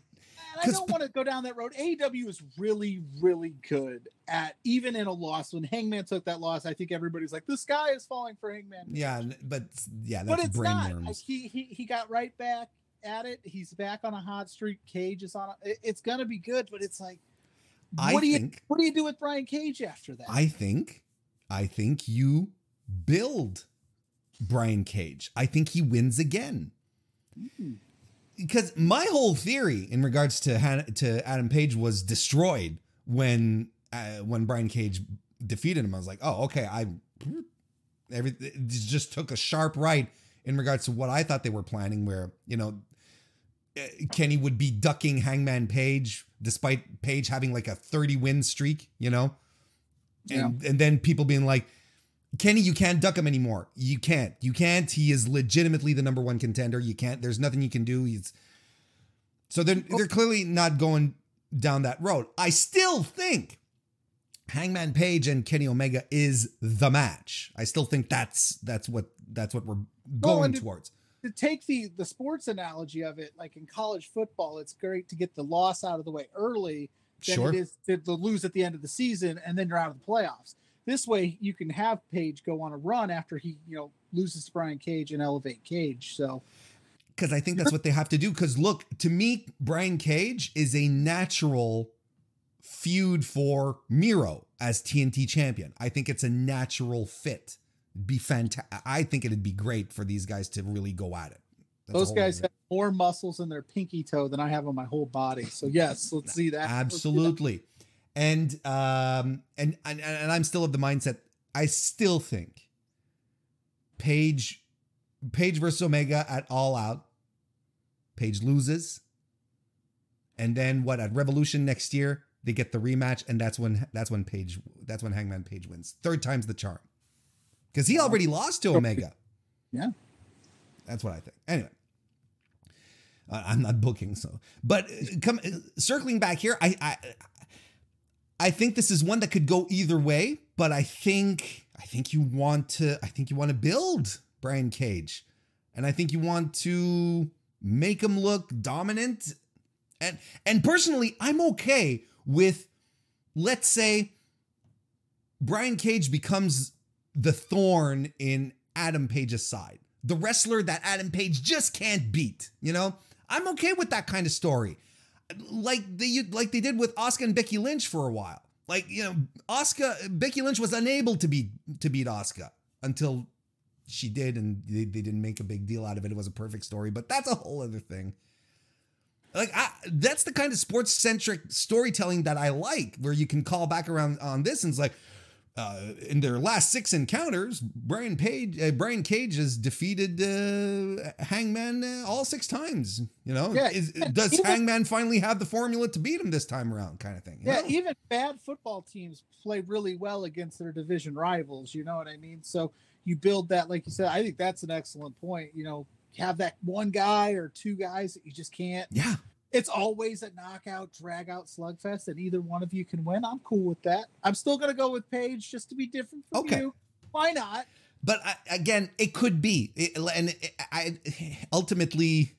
I don't want to go down that road. AEW is really, really good at even in a loss. When Hangman took that loss, I think everybody's like, "The sky is falling for Hangman." yeah, but yeah, but that's it's brain not. Like, he he he got right back at it. He's back on a hot streak. Cage is on. A, it- it's gonna be good, but it's like, I what do you what do you do with Brian Cage after that? I think I think you build Brian Cage. I think he wins again. Hmm. Because my whole theory in regards to Han- to Adam Page was destroyed when uh, when Brian Cage defeated him. I was like, oh, okay, I every just took a sharp right in regards to what I thought they were planning. Where you know uh, Kenny would be ducking Hangman Page despite Page having like a thirty win streak. You know, and and then people being like. Kenny, you can't duck him anymore. You can't. You can't. He is legitimately the number one contender. You can't. There's nothing you can do. He's so they're they're clearly not going down that road. I still think Hangman Page and Kenny Omega is the match. I still think that's that's what that's what we're going it- towards. to take the the sports analogy of it, like in college football, it's great to get the loss out of the way early than Sure. it is to, to lose at the end of the season and then you're out of the playoffs. This way, you can have Page go on a run after he, you know, loses to Brian Cage and elevate Cage. So because I think that's what they have to do. Because look, to me, Brian Cage is a natural feud for Miro as TNT champion. I think it's a natural fit. Be fantastic. I think it'd be great for these guys to really go at it. That's those guys have more muscles in their pinky toe than I have on my whole body. So yes, let's see that. Let's do that. And um, and and and I'm still of the mindset. I still think Page, Page versus Omega at All Out. Page loses, and then what at Revolution next year they get the rematch, and that's when that's when Page that's when Hangman Page wins. Third time's the charm, because he already lost to Omega. Yeah. that's what I think. Anyway. I'm not booking, so but uh, come uh, circling back here, I, I I think this is one that could go either way, but I think I think you want to I think you want to build Brian Cage, and I think you want to make him look dominant, and and personally, I'm okay with let's say Brian Cage becomes the thorn in Adam Page's side, the wrestler that Adam Page just can't beat. You know, I'm okay with that kind of story, like they like they did with Oscar and Becky Lynch for a while. Like you know, Oscar Becky Lynch was unable to beat to beat Oscar until she did, and they, they didn't make a big deal out of it. It was a perfect story, but that's a whole other thing. Like I, that's the kind of sports centric storytelling that I like, where you can call back around on this and it's like, uh, in their last six encounters, Brian Page, uh, Brian Cage has defeated uh, Hangman uh, all six times. You know, Yeah, Is, does even- Hangman finally have the formula to beat him this time around? Kind of thing. Yeah, know? even bad football teams play really well against their division rivals. You know what I mean? So you build that, like you said. I think that's an excellent point. You know, have that one guy or two guys that you just can't. yeah. It's always a knockout, drag out slugfest, and either one of you can win. I'm cool with that. I'm still gonna go with Page just to be different from Okay. you. Why not? But I, again, it could be, It- and it, I ultimately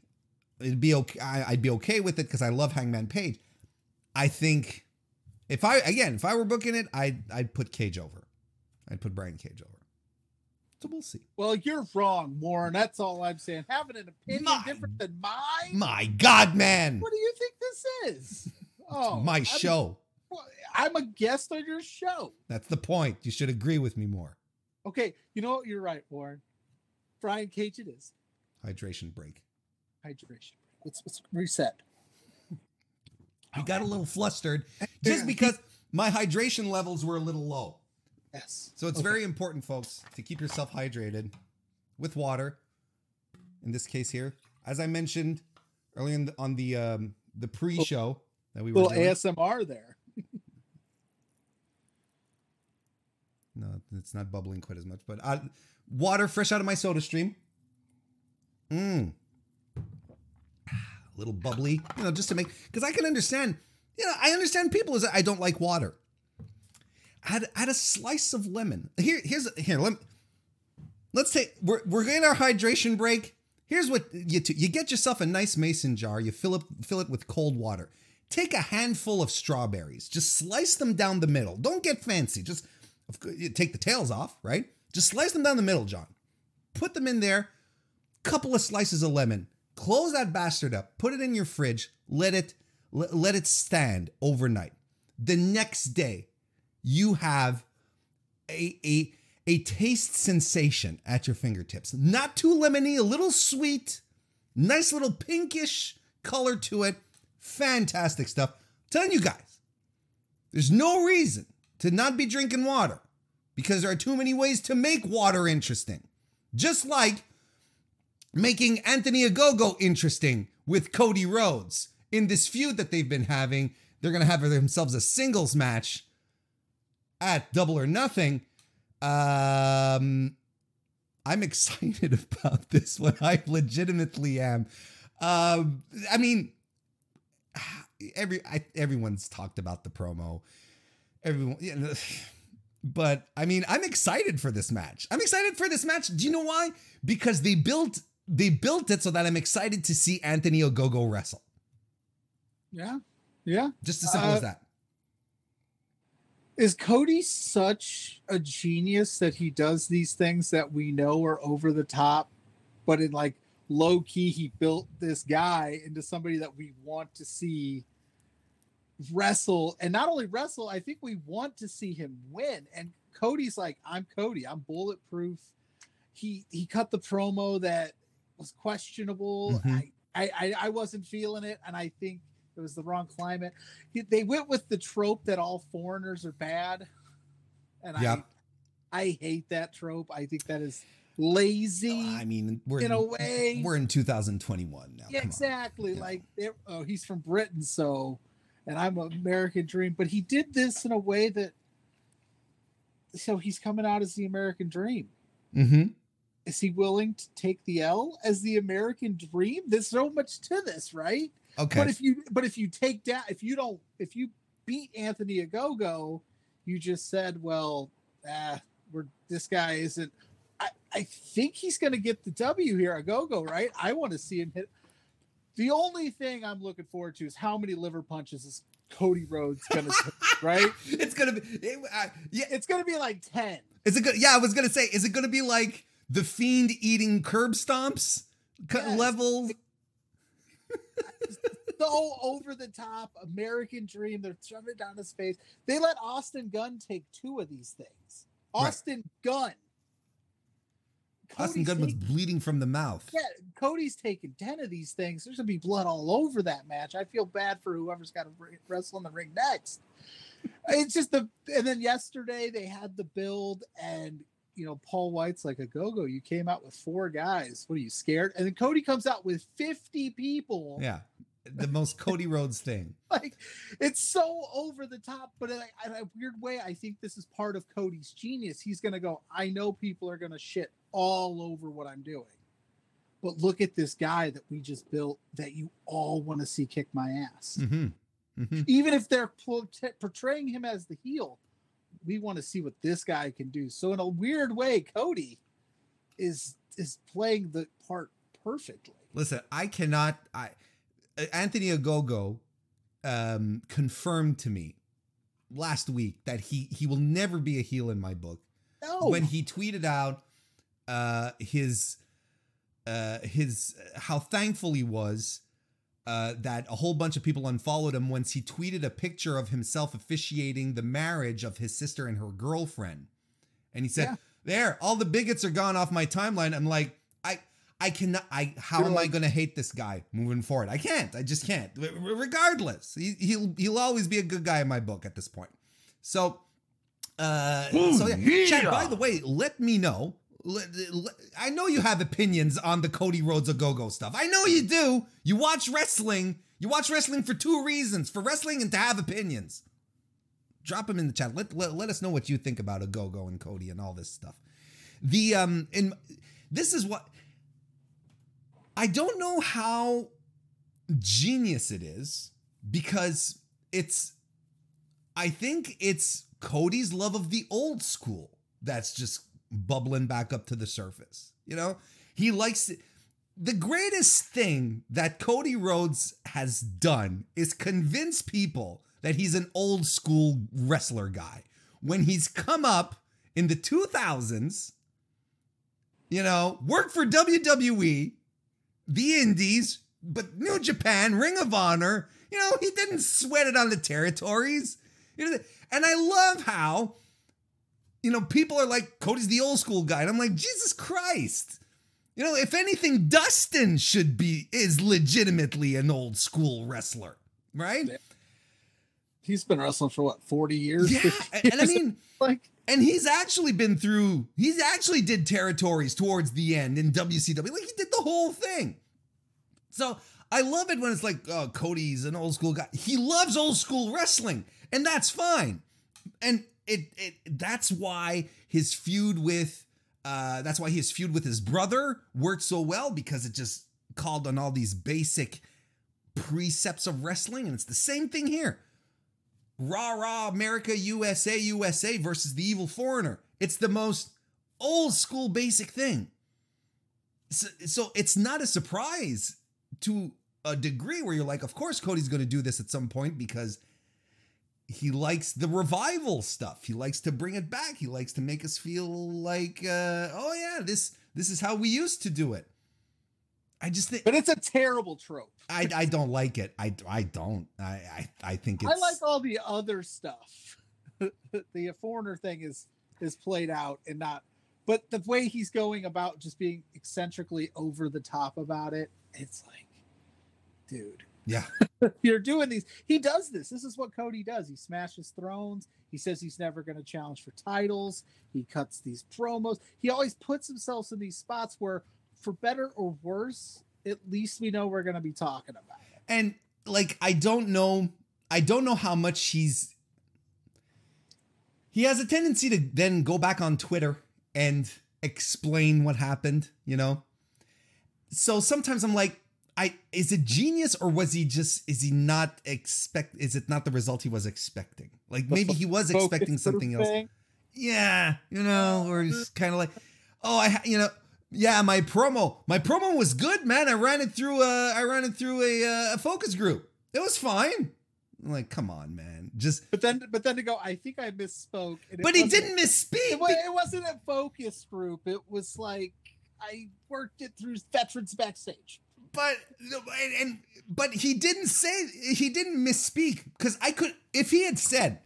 it'd be okay. I, I'd be okay with it because I love Hangman Page. I think if I again, if I were booking it, I'd I'd put Cage over. I'd put Brian Cage over. So we'll see. Well, you're wrong, Warren. That's all I'm saying. Having an opinion My- different than mine. My God, man. What do you think this is? Oh, My I'm- show. I'm a guest on your show. That's the point. You should agree with me more. Okay, you know what? You're right, Warren. Brian Cage, it is Hydration break. hydration. Let's, let's reset. I got a little flustered just because my hydration levels were a little low. Yes. So it's Okay. very important, folks, to keep yourself hydrated with water. In this case here, as I mentioned earlier in the, on the um, the pre-show that we were little doing. ASMR there. No, it's not bubbling quite as much, but uh, water fresh out of my soda stream. Mmm. A little bubbly, you know, just to make because I can understand. You know, I understand people is I don't like water. Add add a slice of lemon. Here, here's here. Let let's take we're we're getting our hydration break. Here's what you do. You get yourself a nice mason jar. You fill it fill it with cold water. Take a handful of strawberries. Just slice them down the middle. Don't get fancy. Just take the tails off, right? Just slice them down the middle, John. Put them in there. Couple of slices of lemon. Close that bastard up. Put it in your fridge. Let it let it stand overnight. The next day, you have a a a taste sensation at your fingertips. Not too lemony, a little sweet, nice little pinkish color to it. Fantastic stuff. telling you guys, there's no reason to not be drinking water because there are too many ways to make water interesting. Just like making Anthony Ogogo interesting with Cody Rhodes in this feud that they've been having. They're going to have themselves a singles match at Double or Nothing. Um, I'm excited about this one. I legitimately am. Um, I mean, every I, everyone's talked about the promo. Everyone, yeah, but I mean, I'm excited for this match. I'm excited for this match. Do you know why? Because they built they built it so that I'm excited to see Anthony Ogogo wrestle. Yeah. Yeah. Just as simple Uh, as that. Is Cody such a genius that he does these things that we know are over the top, but in like low key, he built this guy into somebody that we want to see wrestle and not only wrestle, I think we want to see him win. And Cody's like, I'm Cody, I'm bulletproof. He he cut the promo that was questionable. Mhm. I, I I I wasn't feeling it, and I think it was the wrong climate. They went with the trope that all foreigners are bad, and Yep. I I hate that trope. I think that is lazy. I mean, we're in a way- we're in 2021 now. Yeah, exactly. Yeah. Like, oh, he's from Britain, so, and I'm American Dream. But he did this in a way that, so he's coming out as the American Dream. Mm-hmm. Is he willing to take the L as the American Dream? There's so much to this, right? Okay. But if you, but if you take down, if you don't, if you beat Anthony Ogogo, you just said, well, ah, we're this guy isn't. I, I think he's going to get the W here, Ogogo, right? I want to see him hit. The only thing I'm looking forward to is how many liver punches is Cody Rhodes going to right? it's gonna be. It, uh, yeah. It's going to be like 10. Is it good? Yeah, I was gonna say, is it gonna be like the fiend eating curb stomps Yes. level? So over the top American Dream. They're shoving it down his face. They let Austin Gunn take two of these things. Right. Austin Gunn. Austin Cody's Gunn was bleeding from the mouth. Yeah, Cody's taking 10 of these things. There's going to be blood all over that match. I feel bad for whoever's got to wrestle in the ring next. It's just the, and then yesterday they had the build, and, you know, Paul White's like Ogogo. You came out with four guys. What are you scared? And then Cody comes out with 50 people. Yeah, the most Cody Rhodes thing. Like, it's so over the top, but in a, in a weird way, I think this is part of Cody's genius. He's going to go, I know people are going to shit all over what I'm doing. But look at this guy that we just built that you all want to see kick my ass. Mm-hmm. Mm-hmm. Even if they're portraying him as the heel, we want to see what this guy can do. So in a weird way, Cody is is playing the part perfectly. Listen, I cannot. I uh, Anthony Ogogo um, confirmed to me last week that he he will never be a heel in my book No, when he tweeted out uh, his uh, his how thankful he was uh, that a whole bunch of people unfollowed him once he tweeted a picture of himself officiating the marriage of his sister and her girlfriend, and he said, Yeah. "There, all the bigots are gone off my timeline." I'm like, I. I cannot. I how You're am I going to hate this guy moving forward? I can't. I just can't. Regardless, he, he'll he'll always be a good guy in my book at this point. So, uh, so yeah. Chad, by the way, let me know. I know you have opinions on the Cody Rhodes Ogogo stuff. I know you do. You watch wrestling. You watch wrestling for two reasons: for wrestling and to have opinions. Drop them in the chat. Let, let, let us know what you think about Ogogo and Cody and all this stuff. The um, and this is what I don't know how genius it is because it's I think it's Cody's love of the old school that's just bubbling back up to the surface. You know, he likes it. The greatest thing that Cody Rhodes has done is convince people that he's an old school wrestler guy. When he's come up in the 2000s, you know, worked for WWE, the Indies, but New Japan, Ring of Honor, you know, he didn't sweat it on the territories. You know, and I love how, you know, people are like, Cody's the old school guy. And I'm like, Jesus Christ. You know, if anything, Dustin should be, is legitimately an old school wrestler, right? He's been wrestling for what, 40 years? Yeah. 50 And I mean, like, and he's actually been through, he's actually did territories towards the end in WCW. Like he did the whole thing. So I love it when it's like, oh, Cody's an old school guy. He loves old school wrestling, and that's fine. And it, it that's why his feud with uh that's why his feud with his brother worked so well because it just called on all these basic precepts of wrestling. And it's the same thing here. Rah rah America USA USA versus the evil foreigner. It's the most old school basic thing. So, so it's not a surprise to a degree where you're like, of course Cody's going to do this at some point because he likes the revival stuff. He likes to bring it back. He likes to make us feel like, uh, oh yeah, this this is how we used to do it. I just think but it's a terrible trope. I, I don't like it. I, I don't. I, I I think it's I like all the other stuff. the foreigner thing is is played out and not but the way he's going about just being eccentrically over the top about it, it's like, dude, yeah. you're doing these. He does this. This is what Cody does. He smashes thrones. He says he's never going to challenge for titles. He cuts these promos. He always puts himself in these spots where, for better or worse, at least we know we're going to be talking about it. And like I don't know I don't know how much he's he has a tendency to then go back on Twitter and explain what happened, you know? So sometimes I'm like I is it genius or was he just is he not expect is it not the result he was expecting? Like maybe he was expecting something else. thing. Yeah, you know, or he's kind of like, oh, I, you know, yeah, my promo, my promo was good, man. I ran it through, a I ran it through a, uh, a focus group. It was fine. I'm like, come on, man, just. But then, but then to go, I think I misspoke. But he didn't misspeak. It, it wasn't a focus group. It was like I worked it through veterans backstage. But and, and but he didn't say he didn't misspeak because I could if he had said,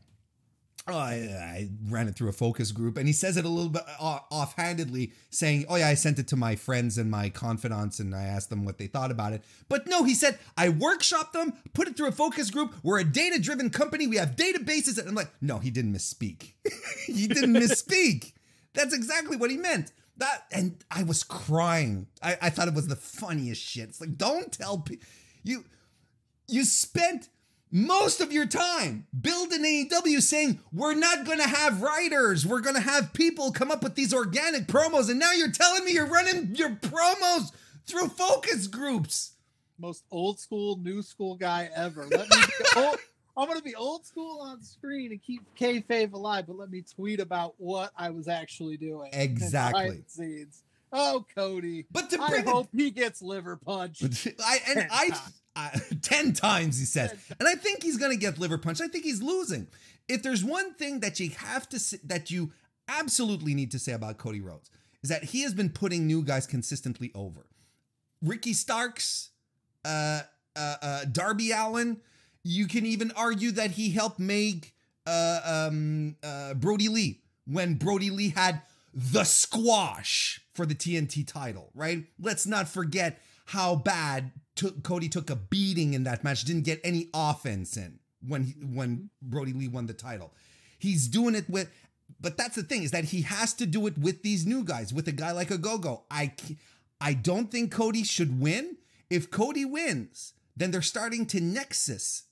"Oh, I, I ran it through a focus group," and he says it a little bit uh, offhandedly, saying, "Oh yeah, I sent it to my friends and my confidants, and I asked them what they thought about it." But no, he said, "I workshopped them, put it through a focus group. We're a data-driven company. We have databases." And I'm like, "No, he didn't misspeak. he didn't misspeak. That's exactly what he meant." That and I was crying. I, I thought it was the funniest shit. It's like, don't tell people you you spent most of your time building AEW saying we're not gonna have writers, we're gonna have people come up with these organic promos, and now you're telling me you're running your promos through focus groups. Most old school, new school guy ever. Let me I'm gonna be old school on screen and keep kayfabe alive, but let me tweet about what I was actually doing. Exactly. scenes. Oh, Cody. But to I bring it hope he gets liver punched. I and Ten I, times. I ten times he says, and I think he's gonna get liver punch. I think he's losing. If there's one thing that you have to say, that you absolutely need to say about Cody Rhodes, is that he has been putting new guys consistently over. Ricky Starks, uh, uh, uh, Darby Allin. You can even argue that he helped make uh, um, uh, Brodie Lee when Brodie Lee had the squash for the TNT title, right? Let's not forget how bad took, Cody took a beating in that match, didn't get any offense in when when Brodie Lee won the title. He's doing it with, but that's the thing is that he has to do it with these new guys, with a guy like Ogogo. I I don't think Cody should win. If Cody wins, then they're starting to nexus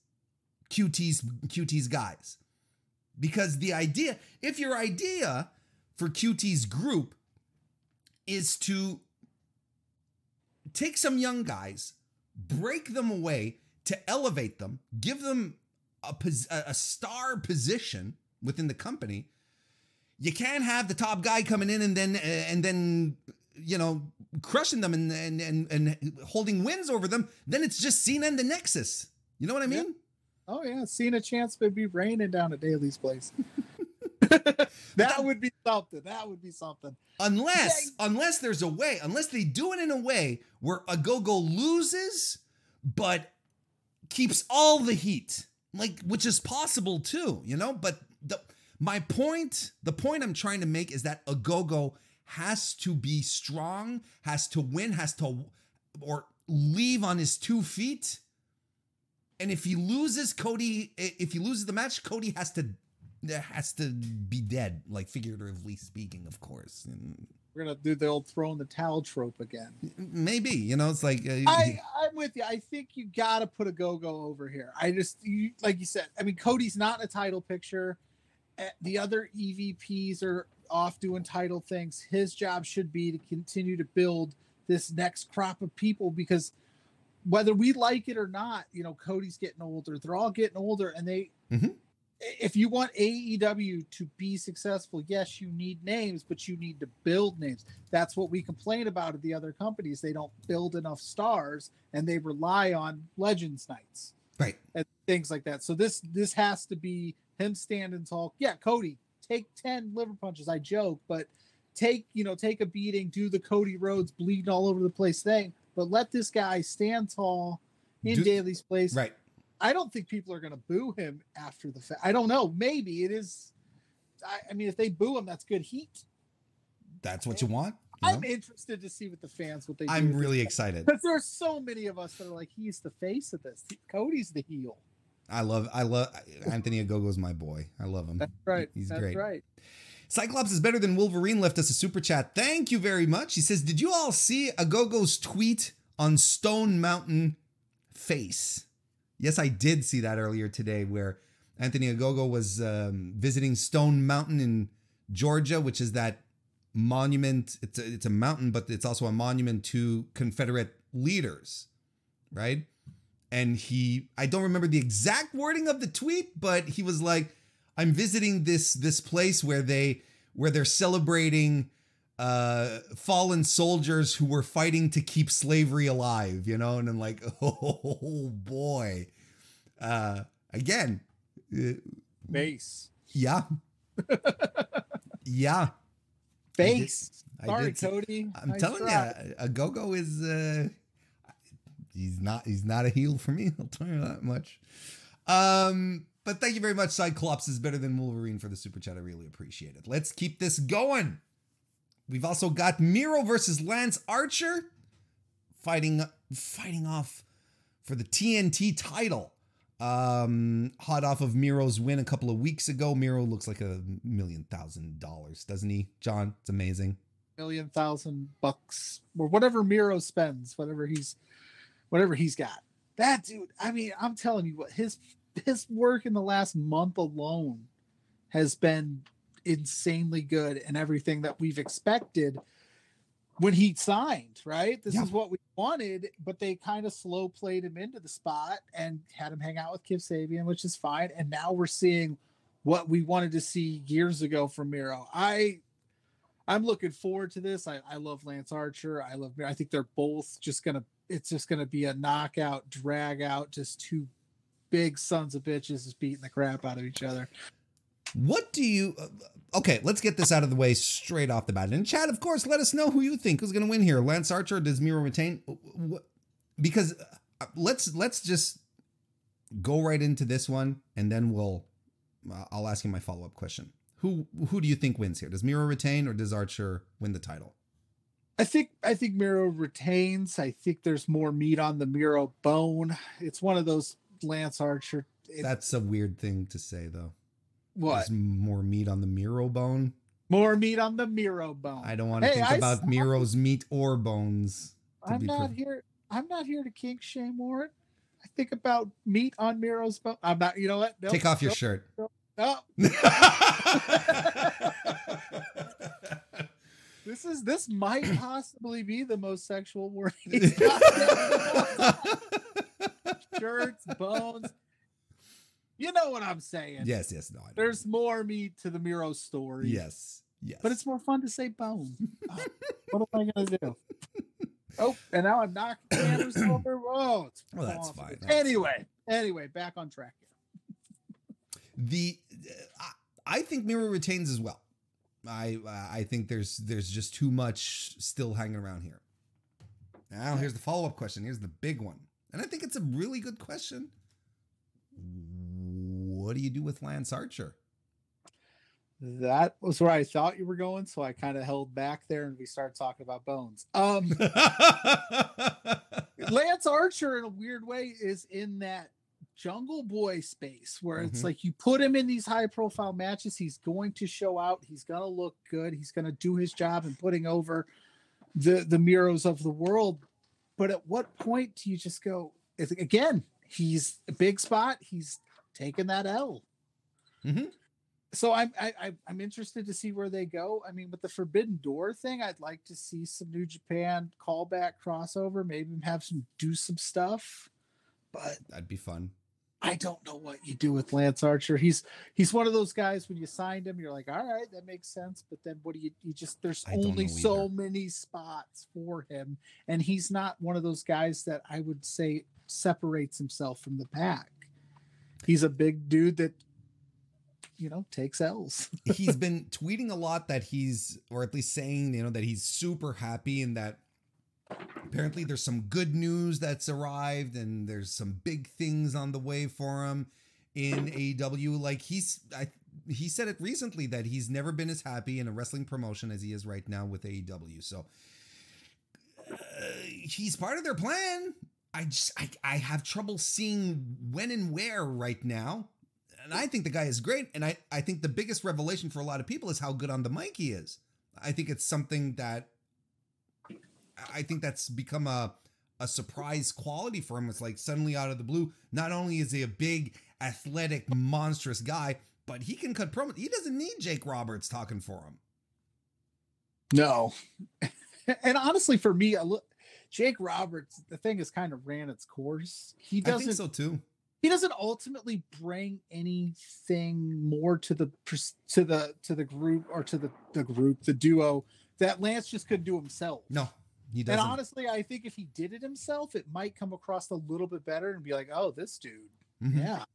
QT's QT's guys. Because the idea, if your idea for QT's group is to take some young guys, break them away to elevate them, give them a, a star position within the company. You can't have the top guy coming in and then and then you know crushing them and and and, and holding wins over them. Then it's just Cena and the Nexus. You know what I mean? Yeah. Oh yeah, seeing a chance would be raining down at Daily's place. that, would be something. That would be something. Unless, unless there's a way, unless they do it in a way where Ogogo loses, but keeps all the heat, like which is possible too, you know. But the my point, the point I'm trying to make is that Ogogo has to be strong, has to win, has to or leave on his two feet. And if he loses Cody, if he loses the match, Cody has to has to be dead, like figuratively speaking, of course. And We're gonna do the old throw in the towel trope again. Maybe you know, it's like uh, I, I'm with you. I think you gotta put Ogogo over here. I just you, like you said. I mean, Cody's not in a title picture. Eh, the other EVPs are off doing title things. His job should be to continue to build this next crop of people because whether we like it or not, you know, Cody's getting older. They're all getting older, and they. Mm-hmm if you want AEW to be successful, yes, you need names, but you need to build names. That's what we complain about at the other companies. They don't build enough stars and they rely on Legends nights. Right. And things like that. So this this has to be him stand and talk. Yeah, Cody, take 10 liver punches. I joke, but take, you know, take a beating, do the Cody Rhodes bleeding all over the place thing, but let this guy stand tall in do, Daily's place. Right I don't think people are going to boo him after the fact. I don't know. Maybe it is. I, I, mean, if they boo him, that's good heat. That's what you want. You I'm interested to see what the fans what they. I'm really excited because there are so many of us that are like, he's the face of this. Cody's the heel. I love. I love Anthony Ogogo's my boy. I love him. That's right. He's that's great. Right. Cyclops is better than Wolverine left us a super chat. Thank you very much. He says, "Did you all see Ogogo's tweet on Stone Mountain face?" Yes, I did see that earlier today where Anthony Ogogo was um, visiting Stone Mountain in Georgia, which is that monument. It's a, it's a mountain, but it's also a monument to Confederate leaders, right? And he, I don't remember the exact wording of the tweet, but he was like, "I'm visiting this this place where they where they're celebrating." uh, fallen soldiers who were fighting to keep slavery alive, you know, and I'm like, oh boy. Uh, again, uh, base. Yeah. yeah. Base. Sorry, Cody. I'm telling you, Ogogo is uh, he's not he's not a heel for me. I'll tell you that much. Um, but thank you very much. Cyclops is better than Wolverine for the super chat. I really appreciate it. Let's keep this going. We've also got Miro versus Lance Archer fighting fighting off for the TNT title. Um, hot off of Miro's win a couple of weeks ago. Miro looks like a million thousand dollars, doesn't he, John? It's amazing. Million thousand bucks or whatever Miro spends, whatever he's whatever he's got. That dude, I mean, I'm telling you what his his work in the last month alone has been insanely good and everything that we've expected when he signed, right? This yeah. is what we wanted, but they kind of slow played him into the spot and had him hang out with Kip Sabian, which is fine. And now we're seeing what we wanted to see years ago from Miro. I I'm looking forward to this. I, I love Lance Archer. I love I think they're both just gonna it's just gonna be a knockout, drag out, just two big sons of bitches is beating the crap out of each other. What do you? okay, let's get this out of the way straight off the bat. And Chad, of course, let us know who you think is going to win here. Lance Archer, does Miro retain? Because uh, let's let's just go right into this one, and then we'll uh, I'll ask you my follow up question. Who who do you think wins here? Does Miro retain or does Archer win the title? I think I think Miro retains. I think there's more meat on the Miro bone. It's one of those Lance Archer. It, That's a weird thing to say, though. what There's more meat on the Miro bone. more meat on the Miro bone. I don't want to Hey, think I about s- Miro's meat or bones. I'm not here. I'm not here to kink shame Warren. I think about meat on Miro's bone. I'm not. You know what? Nope, Take off your nope, shirt. Oh, this is this might possibly be the most sexual word. Shirts, bones. You know what I'm saying? yes, yes, no. There's more meat to the Miro story. yes, yes. But it's more fun to say bone. Oh, what am I gonna do? Oh, and now I'm knocking cameras over. Whoa, it's Well, that's fine. That's Anyway, anyway, back on track here. the uh, I, I think Miro retains as well. I uh, I think there's there's just too much still hanging around here. Now here's the follow up question. Here's the big one, and I think it's a really good question. What do you do with Lance Archer? That was where I thought you were going, so I kind of held back there, and we started talking about bones. Um, Lance Archer, in a weird way, is in that Jungle Boy space where it's Mhm. like you put him in these high profile matches, he's going to show out, he's going to look good, he's going to do his job in putting over the the Miros of the world. But at what point do you just go? It's, again, he's a big spot, he's taking that L. Mhm. So I'm I, I, I'm interested to see where they go. I mean, with the Forbidden Door thing, I'd like to see some New Japan callback crossover, maybe have some do some stuff. But That'd be fun. I don't know what you do with Lance Archer. He's he's one of those guys when you signed him, you're like, all right, that makes sense. But then what do you you just there's only so many spots for him, and he's not one of those guys that I would say separates himself from the pack. He's a big dude that you know takes L's. he's been tweeting a lot that he's or at least saying you know that he's super happy and that apparently there's some good news that's arrived and there's some big things on the way for him in AEW like he's I he said it recently that he's never been as happy in a wrestling promotion as he is right now with AEW so uh, he's part of their plan I just I, I have trouble seeing when and where right now and I think the guy is great. And I, I think the biggest revelation for a lot of people is how good on the mic he is. I think it's something that I think that's become a a surprise quality for him. It's like suddenly out of the blue, not only is he a big, athletic, monstrous guy, but he can cut promo. He doesn't need Jake Roberts talking for him. No. and honestly, for me, look Jake Roberts, the thing has kind of ran its course. He doesn't think so too. he doesn't ultimately bring anything more to the to the to the group or to the the group the duo that Lance just couldn't do himself. No, he and doesn't. honestly, I think if he did it himself, it might come across a little bit better and be like, "Oh, this dude, Mhm. yeah."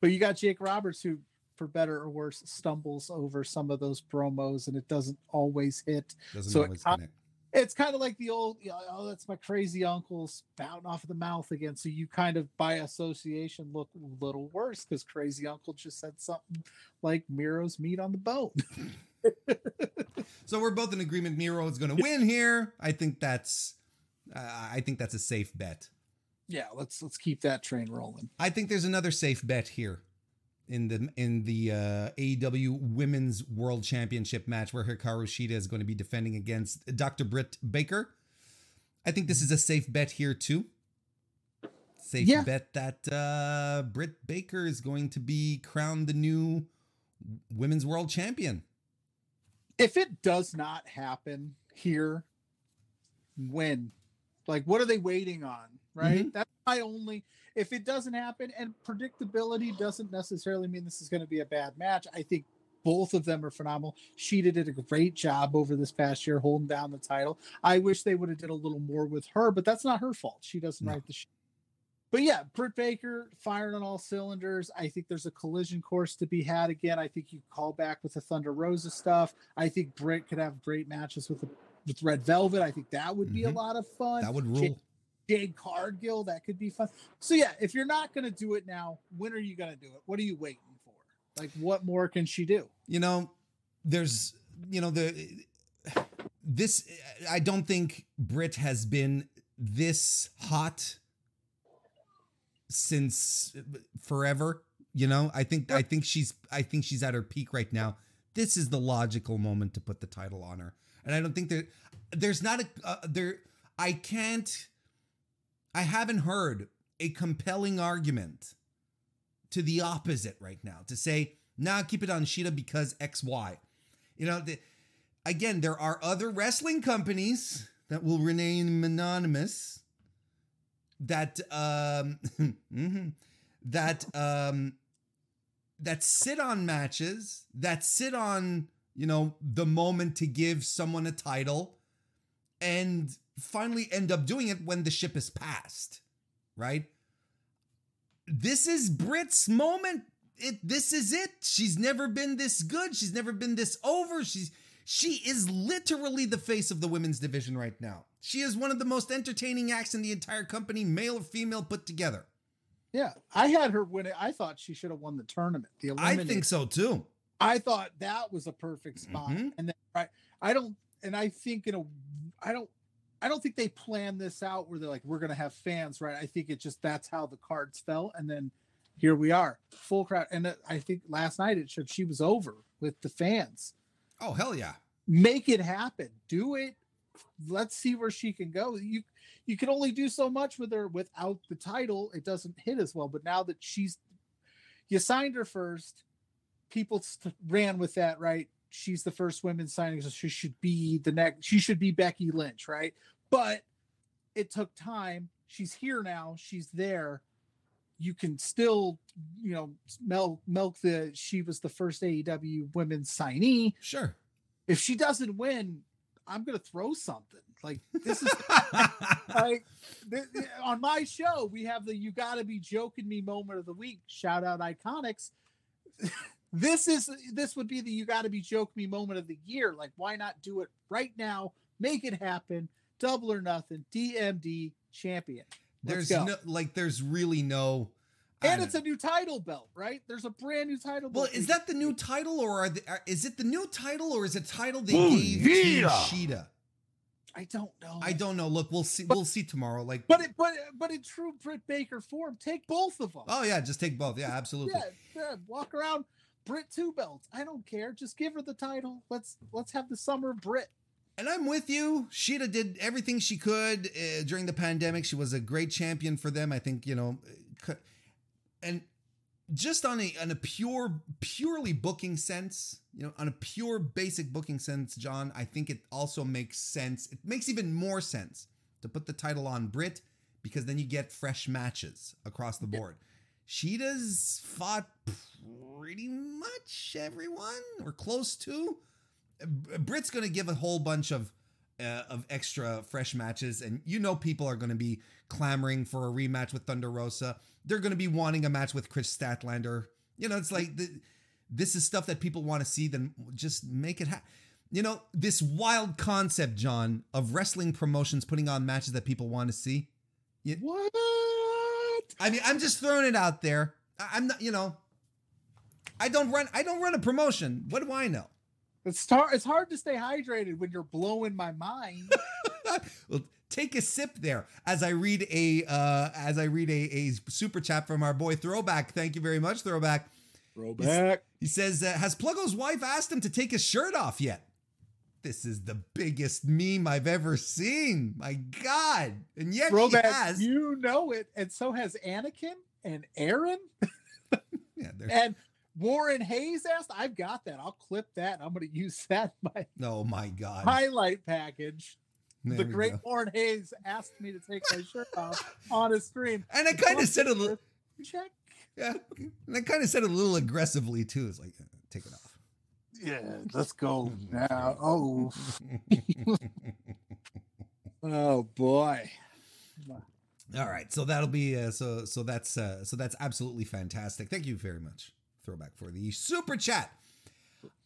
But you got Jake Roberts, who, for better or worse, stumbles over some of those promos, and it doesn't always hit. Doesn't so always connect. It's kind of like the old, you know, "Oh, that's my crazy uncle spouting off of the mouth again." So you kind of, by association, look a little worse because crazy uncle just said something like Miro's meat on the bone. So we're both in agreement. Miro is going to win here. I think that's, uh, I think that's a safe bet. yeah, let's let's keep that train rolling. I think there's another safe bet here in the in the uh, AEW Women's World Championship match where Hikaru Shida is going to be defending against Dr. Britt Baker. I think this is a safe bet here too. Safe Yeah. bet that uh, Britt Baker is going to be crowned the new Women's World Champion. If it does not happen here, when? Like, what are they waiting on? Right? Mm-hmm. That's my only. If it doesn't happen, and predictability doesn't necessarily mean this is going to be a bad match, I think both of them are phenomenal. Shida did a great job over this past year holding down the title. I wish they would have did a little more with her, but that's not her fault. She doesn't No. write the. Sh- but yeah, Britt Baker firing on all cylinders. I think there's a collision course to be had again. I think you call back with the Thunder Rosa stuff. I think Britt could have great matches with the, with Red Velvet. I think that would be Mhm. a lot of fun. That would Jade- rule. Jade Cargill, that could be fun. So yeah, if you're not going to do it now, when are you going to do it? What are you waiting for? Like, what more can she do? you know there's you know the this i don't think brit has been this hot since forever you know? I think i think she's i think she's at her peak right now. This is the logical moment to put the title on her. And i don't think that there's not a uh, there i can't i haven't heard a compelling argument to the opposite right now to say nah keep it on Shida because xy you know the, again there are other wrestling companies that will remain anonymous that um mhm, that um that sit on matches that sit on you know the moment to give someone a title and finally end up doing it when the ship is passed right this is Britt's moment. It this is it. She's never been this good. She's never been this over. She's she is literally the face of the women's division right now. She is one of the most entertaining acts in the entire company, male or female put together. Yeah, I had her win it. I thought she should have won the tournament. The I think so too. I thought that was a perfect spot. Mhm. And then I, I don't, and I think in a, I don't, I don't think they planned this out where they're like, we're gonna have fans, right? I think it just that's how the cards fell, and then here we are, full crowd. And I think last night it showed she was over with the fans. Oh hell yeah. Make it happen. Do it. Let's see where she can go. You you can only do so much with her without the title. It doesn't hit as well. But now that she's you signed her first, people st- ran with that, right? She's the first women signing, so she should be the next. She should be Becky Lynch, right? But it took time. She's here now. She's there. You can still, you know, milk milk the. She was the first AEW women's signee. Sure. If she doesn't win, I'm gonna throw something. Like this is like th- th- on my show we have the you gotta be joking me moment of the week. Shout out IIconics. This is this would be the you gotta be joking me moment of the year. Like why not do it right now? Make it happen. Double or nothing. Dmd champion. Let's there's go. no like there's really no and don't it's a new title belt right there's a brand new title belt. Well, belt is that the new title, or are the, are- is it the new title, or is it title they Oh, gave yeah. to Shida? i don't know I don't know. Look, we'll see. We'll see tomorrow. Like, but it but but in true britt baker form take both of them oh yeah, just take both. Yeah, absolutely. Yeah, yeah, walk around Britt two belts. I don't care. Just give her the title. Let's let's have the summer of Britt. And I'm with you. Shida did everything she could uh, during the pandemic. She was a great champion for them. I think you know, c- and just on a on a pure purely booking sense, you know, on a pure basic booking sense, John, I think it also makes sense. It makes even more sense to put the title on Britt because then you get fresh matches across the board. Shida's fought pretty much everyone or close to. Britt's going to give a whole bunch of uh, of extra fresh matches, and you know people are going to be clamoring for a rematch with Thunder Rosa. They're going to be wanting a match with Kris Statlander. You know, it's like the, this is stuff that people want to see. Then just make it happen. You know, this wild concept, John, of wrestling promotions putting on matches that people want to see. Yeah. What? I mean, I'm just throwing it out there. I- I'm not, you know, I don't run. I don't run a promotion. What do I know? It's hard. It's hard to stay hydrated when you're blowing my mind. well, take a sip there as I read a uh, as I read a, a super chat from our boy Throwback. Thank you very much, Throwback. Throwback. He says, uh, "Has Pluggo's wife asked him to take his shirt off yet?" This is the biggest meme I've ever seen. My God! And yet Throwback. he has. You know it, and so has Anakin and Aaron yeah, and Warren Hayes asked. I've got that. I'll clip that. I'm going to use that in my oh my God! highlight package. There the great go. Warren Hayes asked me to take my shirt off on a stream. And I kind of said a little. check. Yeah, and I kind of said a little aggressively too. It's like, uh, take it off. Yeah, let's go now. Oh, oh boy. All right, so that'll be uh, so so that's uh, so that's absolutely fantastic. Thank you very much, Throwback, for the super chat.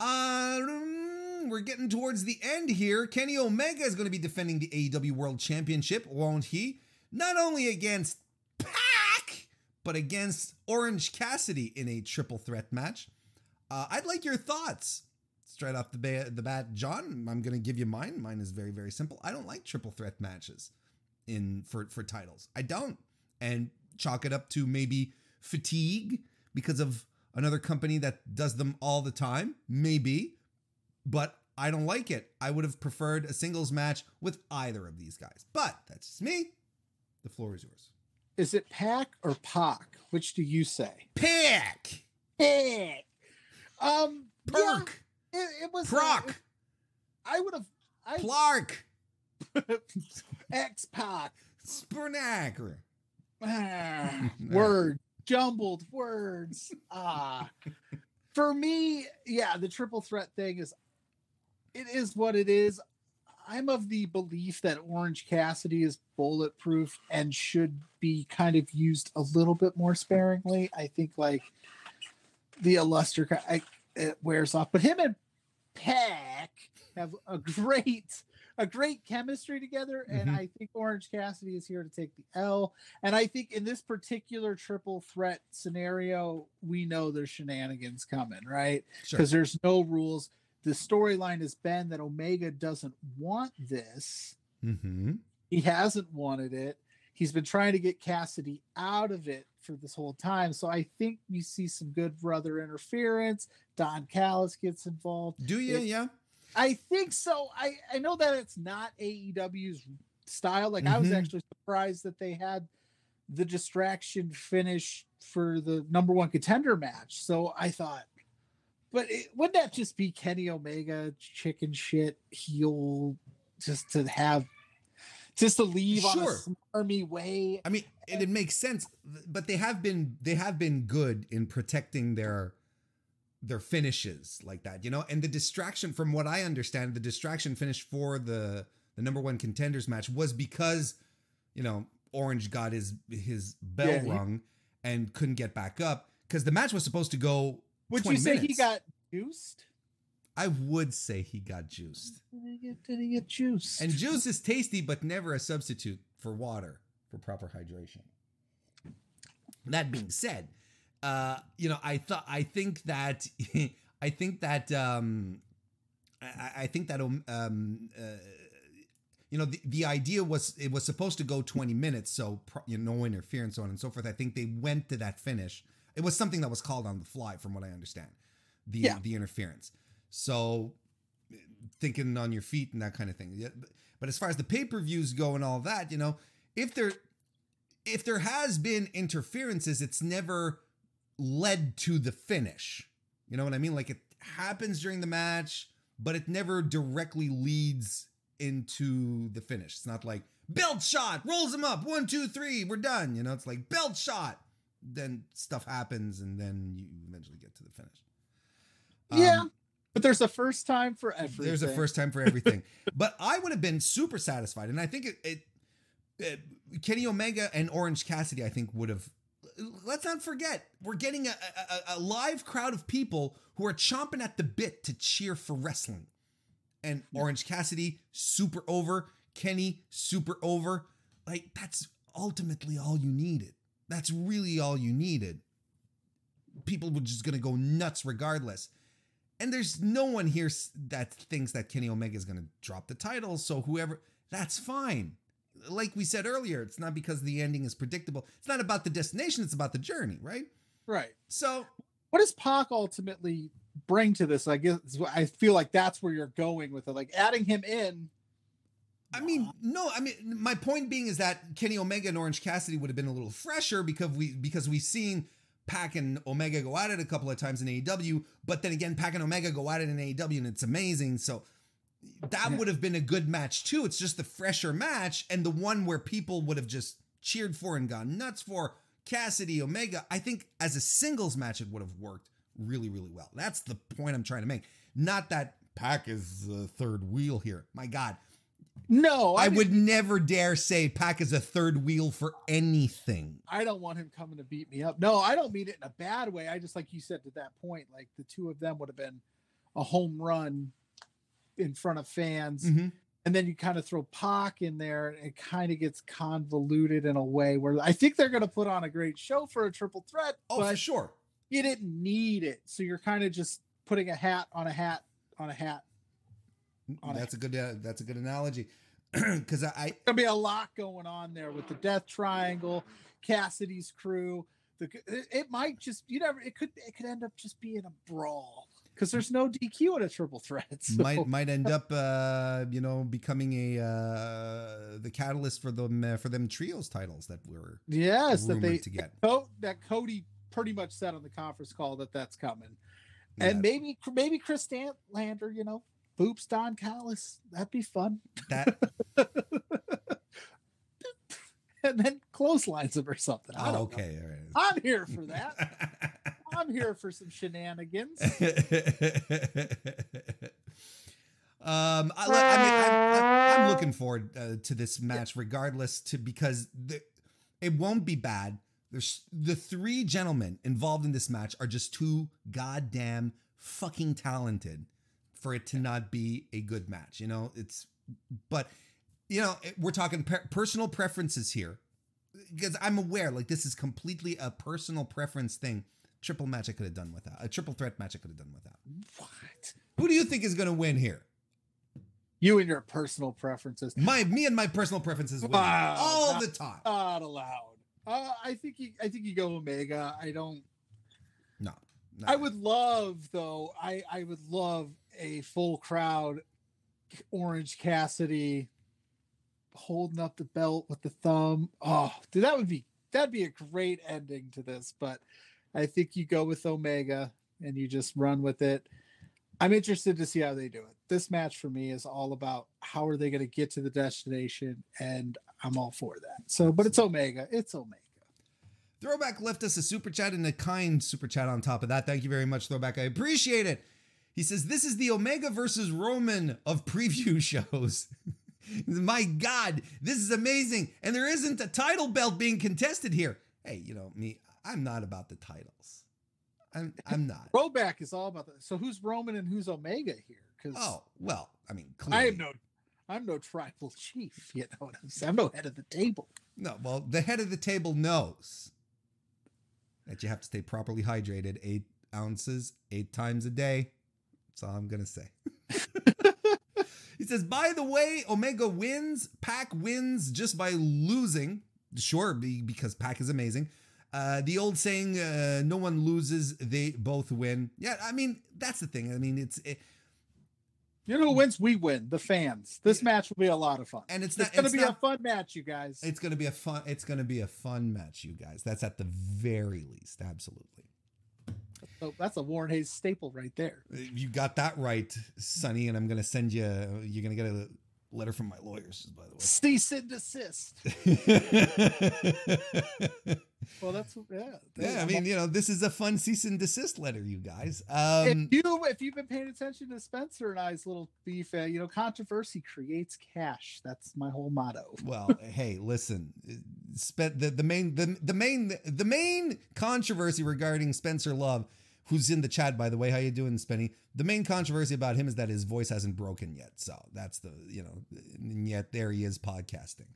Um, we're getting towards the end here. Kenny Omega is going to be defending the AEW World Championship, won't he? Not only against Pac, but against Orange Cassidy in a triple threat match. Uh, I'd like your thoughts straight off the, ba- the bat, John. I'm going to give you mine. Mine is very very simple. I don't like triple threat matches in for for titles. I don't, and chalk it up to maybe fatigue because of another company that does them all the time, maybe, but I don't like it. I would have preferred a singles match with either of these guys, but that's just me. The floor is yours. Is it Pack or Pac? Which do you say? Pick. Pack. Um, Perk. yeah, it, it was. uh, Proc. I would have. I Plark. X Pac. Spurnacker. Ah, word jumbled words. Ah, for me, yeah, the triple threat thing is. It is what it is. I'm of the belief that Orange Cassidy is bulletproof and should be kind of used a little bit more sparingly. I think like the illuster it wears off, but him and Pac have a great a great chemistry together, and Mhm. I think Orange Cassidy is here to take the L. And I think in this particular triple threat scenario, we know there's shenanigans coming, right? Sure. Because there's no rules. The storyline has been that Omega doesn't want this. Mm-hmm. He hasn't wanted it. He's been trying to get Cassidy out of it for this whole time. So I think we see some good brother interference. Don Callis gets involved. Do you? It- yeah. I think so. I I know that it's not AEW's style. Like I was Mhm. actually surprised that they had the distraction finish for the number one contender match. So I thought, but it, wouldn't that just be Kenny Omega chicken shit heel just to have just to leave on a smarmy way? I mean, and it makes sense, but they have been they have been good in protecting their their finishes like that, you know. And the distraction, from what I understand, the distraction finish for the the number one contenders match was because you know Orange got his his bell Yeah, he- rung and couldn't get back up because the match was supposed to go. Would you say he got juiced? I would say he got juiced, Did he get, did he get juiced? and juice is tasty, but never a substitute for water for proper hydration. That being said, uh, you know, I thought I think that I think that um, I, I think that um, um, uh, you know the, the idea was it was supposed to go 20 minutes, so pro- you know no interference, so on and so forth. I think they went to that finish. It was something that was called on the fly, from what I understand. The Yeah. the interference. So thinking on your feet and that kind of thing. Yeah, but, but as far as the pay per views go and all that, you know, if there if there has been interferences, it's never led to the finish. You know what I mean? Like it happens during the match, but it never directly leads into the finish. It's not like belt shot, rolls him up, one, two, three, we're done. You know, it's like belt shot. Then stuff happens, and then you eventually get to the finish. yeah, Um, but there's a first time for everything. there's a first time for everything. but I would have been super satisfied, and I think it, it, it Kenny Omega and Orange Cassidy, I think would have. Let's not forget, we're getting a, a, a live crowd of people who are chomping at the bit to cheer for wrestling. And Orange Cassidy, super over. Kenny, super over. Like, that's ultimately all you needed. That's really all you needed. People were just going to go nuts regardless. And there's no one here that thinks that Kenny Omega is going to drop the title. So whoever, that's fine. Like we said earlier, it's not because the ending is predictable. It's not about the destination. It's about the journey, right? right. So What does Pac ultimately bring to this? I guess I feel like that's where you're going with it. Like adding him in. I mean, no, I mean, my point being is that Kenny Omega and Orange Cassidy would have been a little fresher because we because we've seen Pac and Omega go at it a couple of times in AEW, but then again, Pac and Omega go at it in AEW and it's amazing. So that would have been a good match too. It's just the fresher match and the one where people would have just cheered for and gone nuts for Cassidy Omega. I think as a singles match, it would have worked really, really well. That's the point I'm trying to make. Not that Pac is the third wheel here. My God, No, I, I, would never dare say Pac is a third wheel for anything. I don't want him coming to beat me up. No, I don't mean it in a bad way. I just like you said to that point, like the two of them would have been a home run in front of fans. Mhm. And then you kind of throw Pac in there, and it kind of gets convoluted in a way where I think they're going to put on a great show for a triple threat, Oh, for sure. you didn't need it. So you're kind of just putting a hat on a hat on a hat. on a- That's a good. Uh, that's a good analogy. Because I, I There'll be a lot going on there with the Death Triangle, Cassidy's crew. The it, it might just you never it could it could end up just being a brawl because there's no DQ in a triple threat. So. might might end up, uh, you know, becoming a uh, the catalyst for them uh, for them trios titles that we're yes, that they to get. Co- that Cody pretty much said on the conference call that that's coming, and Yeah, maybe maybe Kris Statlander, you know, boops Don Callis. That'd be fun, that and then clotheslines him or something. I oh, don't know. okay, all right. I'm here for that. I'm here for some shenanigans. um, I, I mean, I'm, I'm, I'm looking forward uh, to this match, regardless, to because the, it won't be bad. There's the three gentlemen involved in this match are just too goddamn fucking talented for it to not be a good match. You know, it's but you know we're talking per- personal preferences here because I'm aware like this is completely a personal preference thing. Triple match I could have done without a triple threat match I could have done without. What? Who do you think is going to win here? You and your personal preferences. My me and my personal preferences win Wow, all not- the time. Not allowed. Uh, I think you. I think you go Omega. I don't. No, no. I would love though. I I would love a full crowd, Orange Cassidy, holding up the belt with the thumb. Oh, dude, that would be that'd be a great ending to this. But I think you go with Omega and you just run with it. I'm interested to see how they do it. This match for me is all about how are they going to get to the destination, and I'm all for that. So, but it's Omega. It's Omega. Throwback left us a super chat and a kind super chat on top of that. Thank you very much, Throwback. I appreciate it. He says, This is the Omega versus Roman of preview shows. My God, this is amazing. And there isn't a title belt being contested here. Hey, you know, me, I'm not about the titles. I'm, I'm not. Throwback is all about that. So who's Roman and who's Omega here? Because Oh, well, I mean, I clearly. am no, I'm no tribal chief. You know what I'm saying? I'm no head of the table. No, well, the head of the table knows that you have to stay properly hydrated eight ounces, eight times a day. That's all I'm going to say. he says, by the way, Omega wins. Pac wins just by losing. Sure, because Pac is amazing. Uh, the old saying, uh, no one loses, they both win. Yeah, I mean, that's the thing. I mean, it's, it, You know who wins? We win. The fans. This match will be a lot of fun. and it's It's going to be not, a fun match, you guys. It's gonna be a fun. It's gonna be a fun match, you guys. That's at the very least, absolutely. So that's a Warren Hayes staple right there. You got that right, Sonny. And I'm gonna send you. You're gonna get a letter from my lawyers, by the way. Cease and desist. Well, that's yeah. yeah, I mean, you know, this is a fun cease and desist letter, you guys. if Um, you if you've been paying attention to Spencer and I's little beef, uh, you know, controversy creates cash. That's my whole motto. well, hey, listen. The the main the the main the main controversy regarding Spencer Love, who's in the chat by the way. How you doing, Spenny? The main controversy about him is that his voice hasn't broken yet. So that's the you know, and yet there he is podcasting.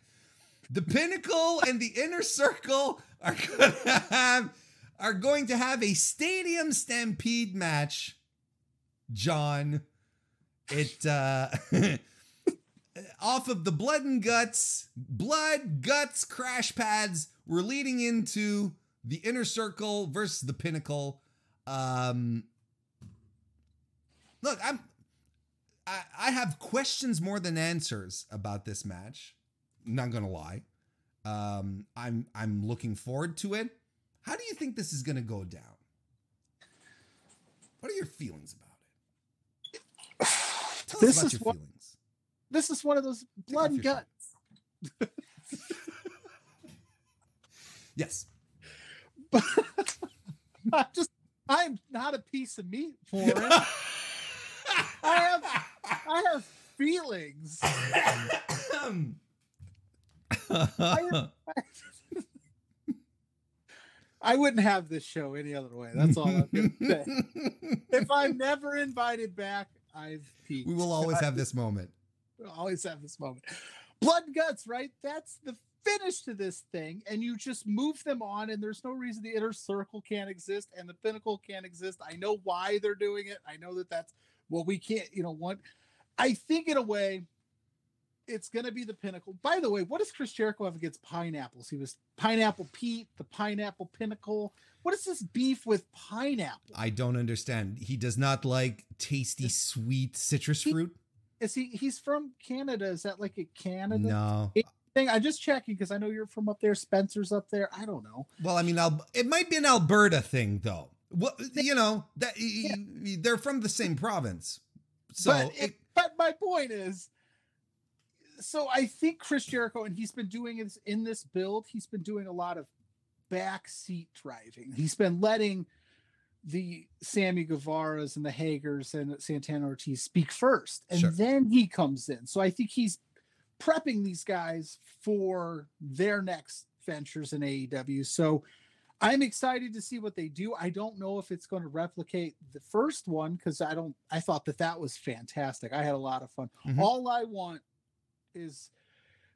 The Pinnacle and the Inner Circle are gonna have are going to have a stadium stampede match. John, it uh off of the blood and guts, blood, guts, crash pads. We're leading into the inner circle versus the pinnacle. Um, look, I'm I, I have questions more than answers about this match. Not gonna lie. Um, I'm I'm looking forward to it. How do you think this is gonna go down? What are your feelings about it? Tell This us about is your what- feelings. This is one of those blood and guts. Yes. But I just I'm not a piece of meat for it. I have I have feelings. I wouldn't have this show any other way. That's all I'm going to say. if I'm never invited back, I've peaked. We will always have this moment. We'll always have this moment. Blood and guts, right? That's the finish to this thing. And you just move them on, and there's no reason the inner circle can't exist and the pinnacle can't exist. I know why they're doing it. I know that that's well, we can't, you know, what I think in a way, it's going to be the pinnacle. By the way, what does Chris Jericho have against pineapples? He was Pineapple Pete, the Pineapple Pinnacle. What is this beef with pineapple? I don't understand. He does not like tasty, sweet citrus fruit. Is he? He's from Canada. Is that like a Canada no. thing? I'm just checking because I know you're from up there. Spencer's up there. I don't know. Well, I mean, Al- it might be an Alberta thing, though. Well, you know that yeah. they're from the same province. So, but, it, but my point is, so I think Chris Jericho, and he's been doing this in this build. He's been doing a lot of backseat driving. He's been letting the Sammy Guevara's and the Hagers and Santana Ortiz speak first, and sure. then he comes in. So I think he's prepping these guys for their next ventures in AEW. So I'm excited to see what they do. I don't know if it's going to replicate the first one because I don't. I thought that that was fantastic. I had a lot of fun. Mm-hmm. All I want is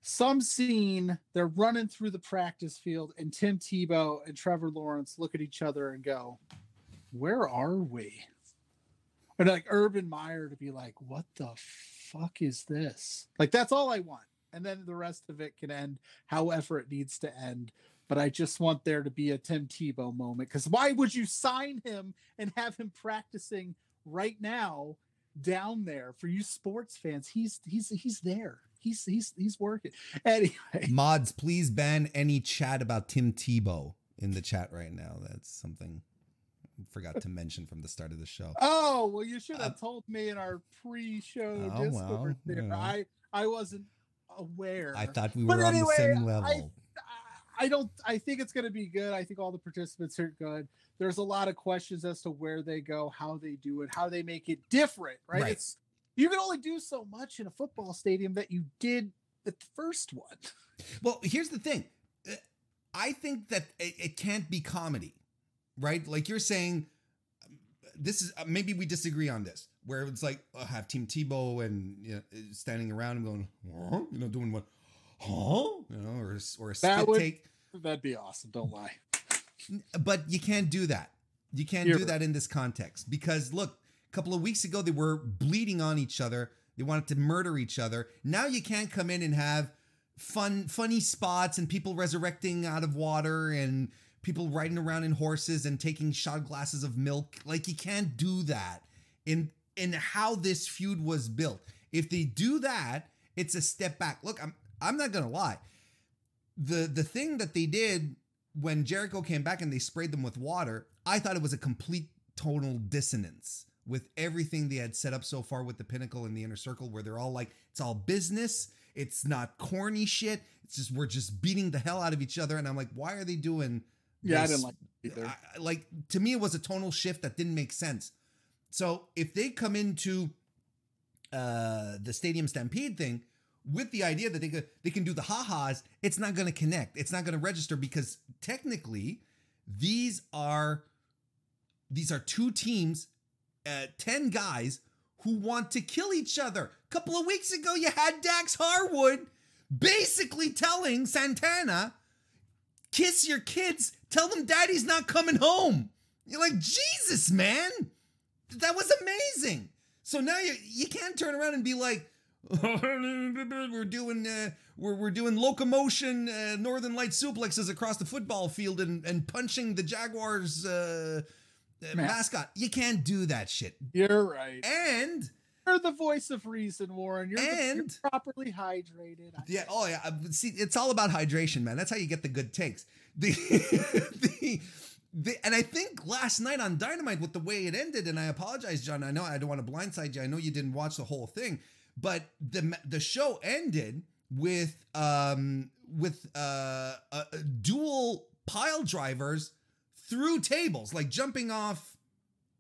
some scene they're running through the practice field and Tim Tebow and Trevor Lawrence look at each other and go, "Where are we?" And like Urban Meyer to be like, "What the fuck is this?" Like that's all I want. And then the rest of it can end however it needs to end. But I just want there to be a Tim Tebow moment because why would you sign him and have him practicing right now down there for you sports fans? He's he's he's there he's he's he's working. Anyway, mods, please ban any chat about Tim Tebow in the chat right now. That's something I forgot to mention from the start of the show. Oh well, you should have uh, told me in our pre-show oh, Discord. Well, there, yeah. I I wasn't aware. I thought we were but on anyway, the same level. I, I don't. I think it's going to be good. I think all the participants are good. There's a lot of questions as to where they go, how they do it, how they make it different. Right? right. It's you can only do so much in a football stadium that you did at the first one. Well, here's the thing. Uh, I think that it, can't be comedy, right? Like you're saying, this is uh, maybe we disagree on this, where it's like uh, have Tim Tebow and you know, standing around and going, huh? you know, doing what, huh? You know, or or a spit would, take. That'd be awesome. Don't lie. But you can't do that. You can't you're do right. that in this context because look, couple of weeks ago, they were bleeding on each other. They wanted to murder each other. Now you can't come in and have fun, funny spots and people resurrecting out of water and people riding around in horses and taking shot glasses of milk. Like you can't do that in in how this feud was built. If they do that, it's a step back. Look, I'm I'm not gonna lie. The the thing that they did when Jericho came back and they sprayed them with water, I thought it was a complete tonal dissonance with everything they had set up so far with the pinnacle and the inner circle, where they're all like, it's all business. It's not corny shit. It's just we're just beating the hell out of each other. And I'm like, why are they doing? Yeah, I didn't like either. I, like to me, it was a tonal shift that didn't make sense. So if they come into uh, the stadium stampede thing with the idea that they could they can do the ha-has, it's not going to connect. It's not going to register because technically these are these are two teams uh, 10 guys who want to kill each other. A couple of weeks ago, you had Dax Harwood basically telling Santana, kiss your kids, tell them daddy's not coming home. You're like, Jesus, man. That was amazing. So now you you can't turn around and be like, we're doing uh, we're, we're doing locomotion uh, Northern Light suplexes across the football field and, and punching the Jaguars uh, mascot. You can't do that shit. You're right. And you're the voice of reason, Warren. You're, and, the, you're properly hydrated. yeah. Oh yeah. Uh, see, it's all about hydration, man. That's how you get the good takes. The, the, the, and I think last night on Dynamite, with the way it ended, and I apologize, John. I know I don't want to blindside you. I know you didn't watch the whole thing, but the the show ended with um with uh, uh dual pile drivers through tables, like jumping off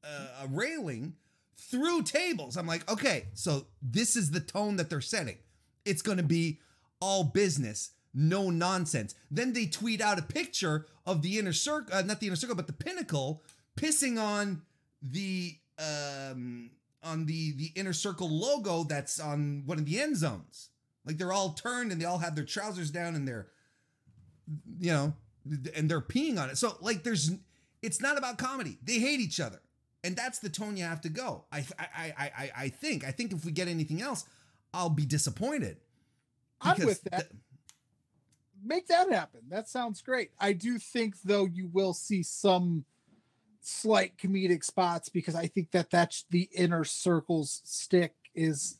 uh, a railing through tables. I'm like, okay, so this is the tone that they're setting. It's going to be all business, no nonsense. Then they tweet out a picture of the inner circle, uh, not the inner circle, but the pinnacle, pissing on the um on the the inner circle logo that's on one of the end zones. Like they're all turned and they all have their trousers down and they're you know and they're peeing on it. So like there's it's not about comedy. They hate each other. And that's the tone you have to go. I I I I, I think. I think if we get anything else, I'll be disappointed. I'm with that. Th- Make that happen. That sounds great. I do think though you will see some slight comedic spots because I think that that's the inner circles stick is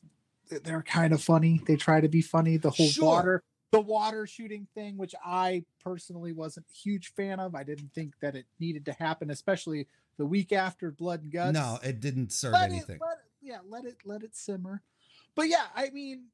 they're kind of funny. They try to be funny. The whole sure. water the water shooting thing, which I personally wasn't a huge fan of. I didn't think that it needed to happen, especially the week after Blood and Guts. No, it didn't serve let anything. It, let yeah, let it let it simmer. But yeah, I mean,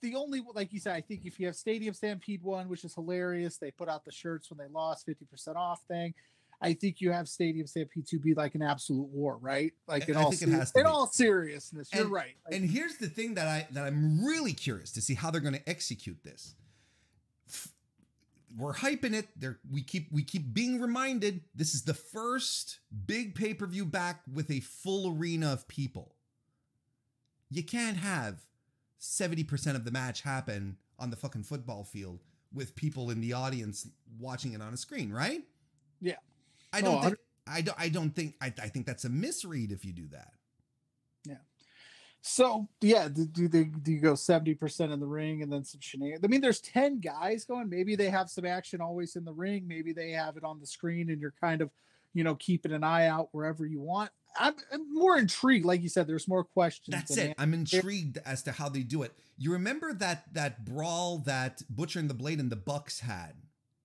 the only like you said, I think if you have Stadium Stampede one, which is hilarious, they put out the shirts when they lost, fifty percent off thing. I think you have stadiums to be like an absolute war, right? Like in I all ser- in all seriousness, you're right. Like, and here's the thing that I that I'm really curious to see how they're going to execute this. We're hyping it. There, we keep we keep being reminded. This is the first big pay per view back with a full arena of people. You can't have seventy percent of the match happen on the fucking football field with people in the audience watching it on a screen, right? Yeah. I don't oh, think I don't I don't think I, I think that's a misread if you do that. Yeah. So yeah, do, do they do you go 70% in the ring and then some shenanigans? I mean, there's 10 guys going. Maybe they have some action always in the ring. Maybe they have it on the screen and you're kind of, you know, keeping an eye out wherever you want. I'm, I'm more intrigued. Like you said, there's more questions. That's it. I'm intrigued as to how they do it. You remember that that brawl that Butcher and the Blade and the Bucks had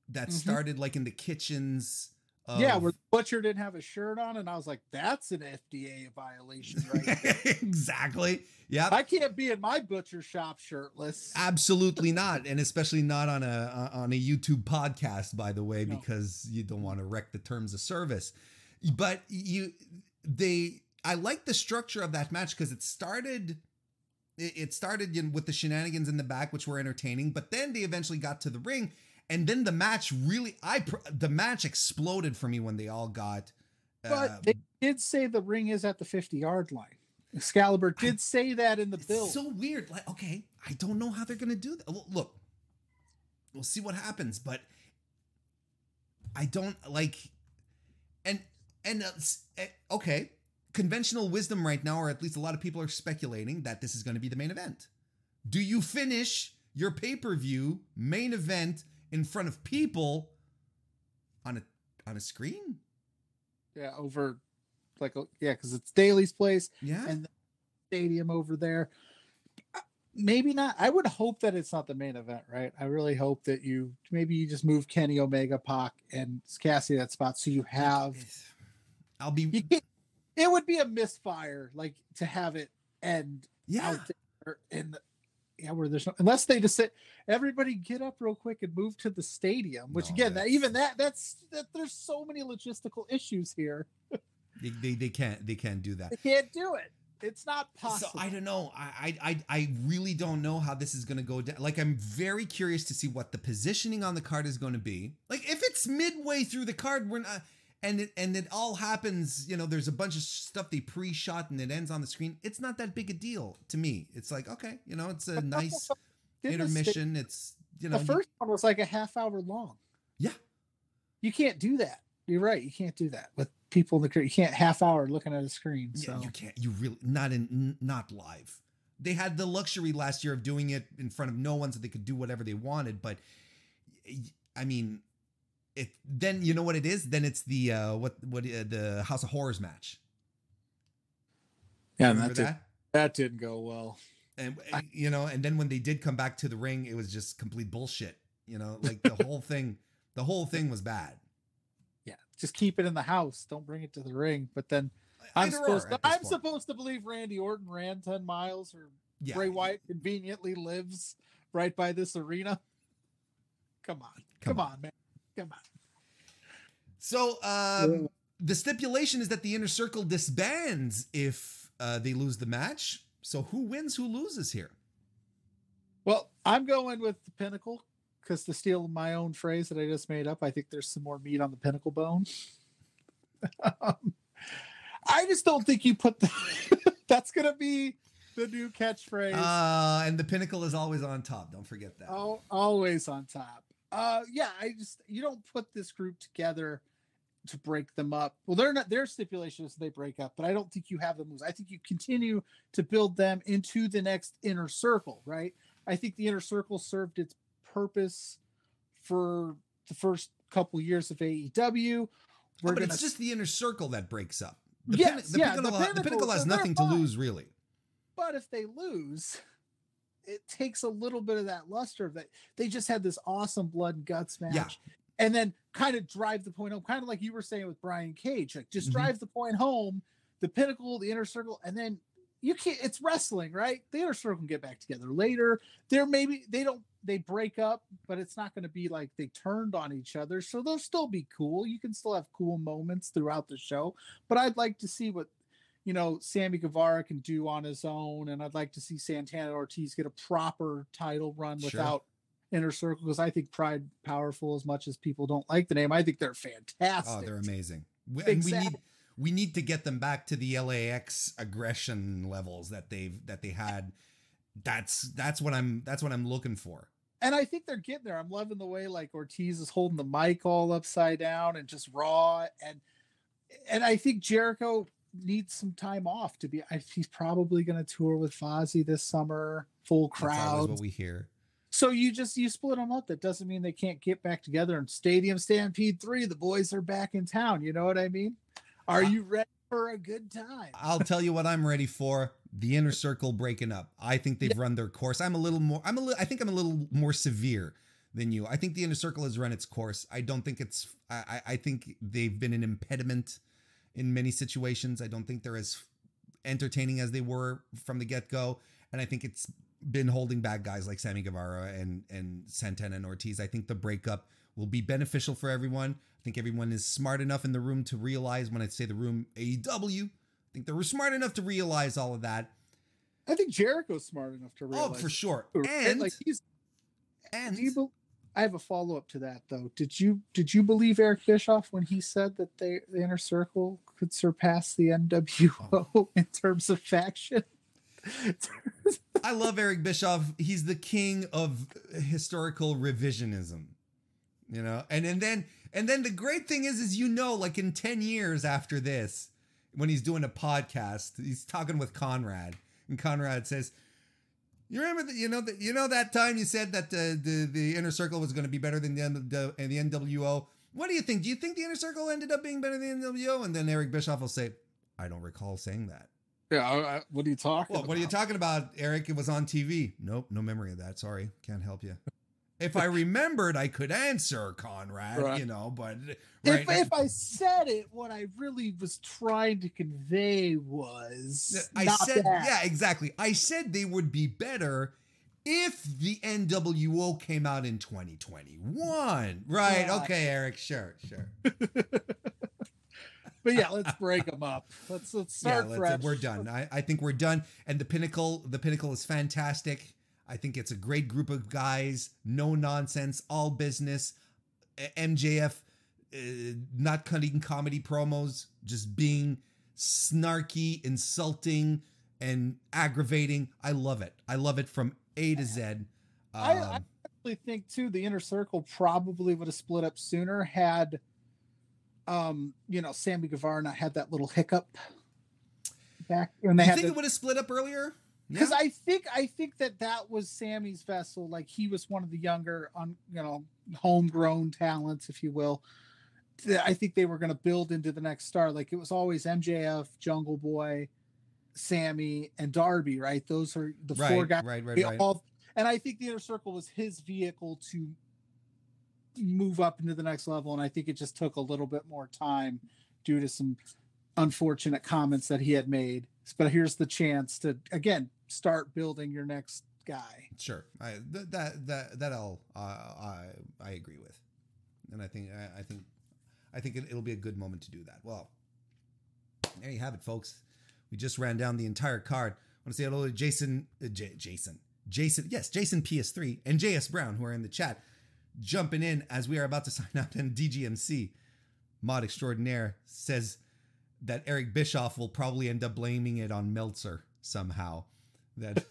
that mm-hmm. started like in the kitchens of, yeah, where the butcher didn't have a shirt on, and I was like, "That's an FDA violation, right?" exactly. Yeah, I can't be in my butcher shop shirtless. Absolutely not, and especially not on a uh, on a YouTube podcast, by the way, no. because you don't want to wreck the terms of service. But you, they, I like the structure of that match because it started it started with the shenanigans in the back, which were entertaining, but then they eventually got to the ring and then the match really i the match exploded for me when they all got uh, but they did say the ring is at the 50 yard line. Excalibur did I, say that in the bill so weird like okay i don't know how they're gonna do that. Look we'll see what happens but i don't like and and uh, eh, okay conventional wisdom right now or at least a lot of people are speculating that this is going to be the main event. Do you finish your pay-per-view main event in front of people on a on a screen. Yeah, over like yeah, because it's Daily's place. Yeah, and the stadium over there. Uh, maybe not. I would hope that it's not the main event, right? I really hope that you maybe you just move Kenny Omega, Pac, and Cassie that spot so you have. I'll be. it would be a misfire, like to have it end yeah. out there in yeah, where there's no, unless they just say everybody get up real quick and move to the stadium. Which no, again, that even that that's that there's so many logistical issues here. they, they, they can't they can't do that. They can't do it. It's not possible. So I don't know. I I I really don't know how this is going to go down. Like I'm very curious to see what the positioning on the card is going to be. Like if it's midway through the card, we're not and it and it all happens you know there's a bunch of stuff they pre-shot and it ends on the screen. It's not that big a deal to me. It's like okay you know it's a nice intermission. It's you know the first one was like a half hour long. Yeah. You can't do that. You're right. You can't do that with people in the you can't half hour looking at a screen so. yeah, you can't you really not in not live. They had the luxury last year of doing it in front of no one so they could do whatever they wanted but i mean it then you know what it is? Then it's the uh what what uh, the house of horrors match. Yeah that, did, that? didn't go well. And I, you know and then when they did come back to the ring it was just complete bullshit you know? Like the whole thing the whole thing was bad. Yeah just keep it in the house. Don't bring it to the ring. But then i'm supposed to i'm point. supposed to believe randy orton ran 10 miles or yeah. bray wyatt conveniently lives right by this arena? Come on. Come, come on. on man Come on. So um, the stipulation is that the inner circle disbands if uh, they lose the match. So who wins, who loses here? Well, I'm going with the pinnacle because to steal my own phrase that I just made up, I think there's some more meat on the pinnacle bone. um, I just don't think you put the that's gonna be the new catchphrase. Uh, and the pinnacle is always on top. Don't forget that. Oh, always on top. Uh, yeah, I just you don't put this group together to break them up. Well, they're not their stipulation is they break up, but I don't think you have them lose. I think you continue to build them into the next inner circle, right? I think the inner circle served its purpose for the first couple years of AEW. We're oh, but gonna... it's just the inner circle that breaks up. The, yes, pin- the, yeah, pinnacle, the, pinnacle, the pinnacle has nothing to lose, really. But if they lose, it takes a little bit of that luster of that. They just had this awesome blood and guts match. Yeah. And then kind of drive the point home, kind of like you were saying with Brian Cage, like just mm-hmm. drive the point home, the pinnacle, the inner circle, and then you can't it's wrestling, right? The inner circle can get back together later. There maybe they don't they break up, but it's not going to be like they turned on each other. So they'll still be cool. You can still have cool moments throughout the show. But I'd like to see what you know Sammy Guevara can do on his own, and I'd like to see Santana Ortiz get a proper title run sure. without Inner Circle because I think Pride powerful as much as people don't like the name. I think they're fantastic. Oh, they're amazing. We, and we need we need to get them back to the LAX aggression levels that they've that they had. That's that's what I'm that's what I'm looking for. And I think they're getting there. I'm loving the way like Ortiz is holding the mic all upside down and just raw and and I think Jericho needs some time off to be. I, he's probably going to tour with Fozzy this summer, full crowd. what we hear. So you just you split them up. That doesn't mean they can't get back together. And Stadium Stampede three, the boys are back in town. You know what I mean? Are you ready for a good time? I'll tell you what I'm ready for. The inner circle breaking up. I think they've yeah. run their course. I'm a little more. I'm a little. I think I'm a little more severe than you. I think the inner circle has run its course. I don't think it's. I, I think they've been an impediment in many situations. I don't think they're as entertaining as they were from the get go, and I think it's been holding back guys like Sammy Guevara and and Santana and Ortiz. I think the breakup will be beneficial for everyone. I think everyone is smart enough in the room to realize when I say the room AEW, I think they were smart enough to realize all of that. I think Jericho's smart enough to realize. Oh, for sure. And like he's and do you I have a follow up to that though. Did you did you believe Eric Bischoff when he said that they the inner circle could surpass the NWO oh. in terms of faction? I love Eric Bischoff. He's the king of historical revisionism. You know, and and then and then the great thing is, is you know, like in ten years after this, when he's doing a podcast, he's talking with Conrad, and Conrad says, "You remember that? You know that you know that time you said that the the, the inner circle was going to be better than the, the the NWO. What do you think? Do you think the inner circle ended up being better than the NWO?" And then Eric Bischoff will say, "I don't recall saying that." Yeah, I, what are you talking well, about? What are you talking about, Eric? It was on TV. Nope, no memory of that. Sorry, can't help you if I remembered, I could answer Conrad, right. you know, but right if, if, I said it, what I really was trying to convey was I said, that. yeah, exactly. I said they would be better if the NWO came out in 2021. Right. Okay, Eric. Sure, sure. but yeah, let's break them up. Let's let's start yeah, let's, We're done. I, I think we're done. And the pinnacle, the pinnacle is fantastic. I think it's a great group of guys, no nonsense, all business. MJF uh, not cutting comedy promos, just being snarky, insulting, and aggravating. I love it. I love it from A to Z. Um, I, I actually think too the inner circle probably would have split up sooner had um you know Sammy Guevara not had that little hiccup back when they you think the, it would have split up earlier because yeah. I think I think that that was Sammy's vessel. Like he was one of the younger, on you know, homegrown talents, if you will. I think they were going to build into the next star. Like it was always MJF, Jungle Boy, Sammy, and Darby. Right? Those are the right, four guys. Right, right, right. All, and I think the inner circle was his vehicle to move up into the next level. And I think it just took a little bit more time due to some unfortunate comments that he had made. But here's the chance to again start building your next guy. Sure, I, th- that that that I'll uh, I I agree with, and I think I, I think I think it, will be a good moment to do that. Well, there you have it, folks. We just ran down the entire card. I want to say hello to Jason, uh, J- Jason, Jason, yes, Jason PS3 and JS Brown, who are in the chat, jumping in as we are about to sign out in DGMC. Mod extraordinaire says that Eric Bischoff will probably end up blaming it on Meltzer somehow. That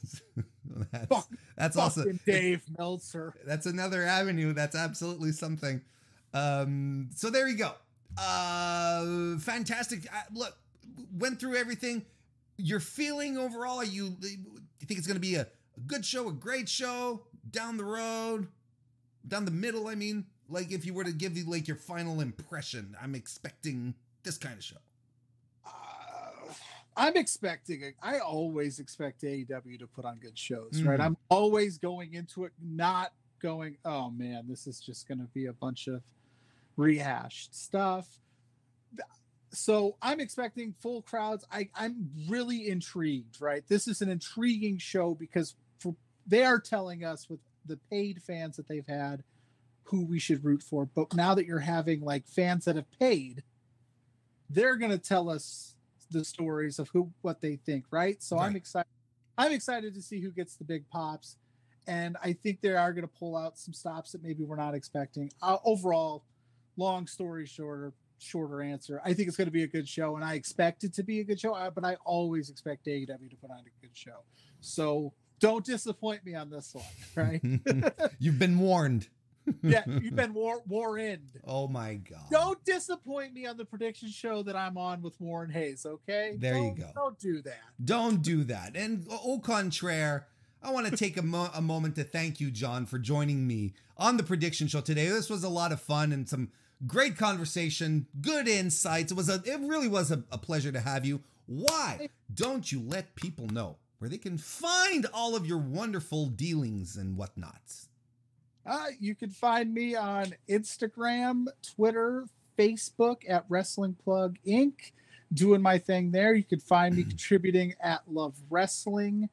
that's, Fuck- that's also Dave Meltzer. that's another avenue. That's absolutely something. Um, so there you go. Uh, fantastic. Uh, look, went through everything. Your feeling overall? Are you? You think it's going to be a, a good show, a great show down the road, down the middle? I mean, like if you were to give you like your final impression, I'm expecting this kind of show. I'm expecting. I always expect AEW to put on good shows, right? Mhm. I'm always going into it not going, oh man, this is just going to be a bunch of rehashed stuff. So I'm expecting full crowds. I, I'm really intrigued, right? This is an intriguing show because for, they are telling us with the paid fans that they've had who we should root for. But now that you're having like fans that have paid, they're going to tell us the stories of who what they think, right? So I'm excited. I'm excited to see who gets the big pops, and I think they are going to pull out some stops that maybe we're not expecting. Uh, overall, long story shorter, shorter answer. I think it's going to be a good show, and I expect it to be a good show. uh, But I always expect AEW to put on a good show. So don't disappoint me on this one, right? You've been warned. yeah, you've been war warned. Oh my god. Don't disappoint me on the prediction show that I'm on with Warren Hayes, okay? There you Don't- go. Don't do that. Don't do that. And au contraire, I want to take a, mo- a moment to thank you, John, for joining me on the prediction show today. This was a lot of fun and some great conversation, good insights. It was a, it really was a, a pleasure to have you. Why don't you let people know where they can find all of your wonderful dealings and whatnots? Uh, you can find me on Instagram, Twitter, Facebook at Wrestling Plug Inc. Doing my thing there. You can find me contributing at Love Wrestling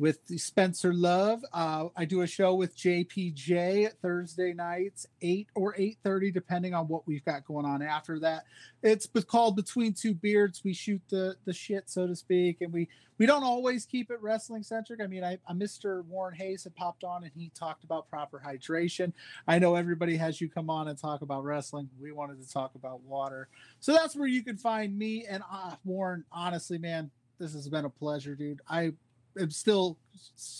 with Spencer Love. Uh, I do a show with JPJ Thursday nights, eight or eight thirty, depending on what we've got going on after that. It's called Between Two Beards. We shoot the the shit, so to speak, and we we don't always keep it wrestling centric. I mean, I, I Mr. Warren Hayes had popped on and he talked about proper hydration. I know everybody has you come on and talk about wrestling. We wanted to talk about water, so that's where you can find me. And uh, Warren, honestly, man, this has been a pleasure, dude. I am still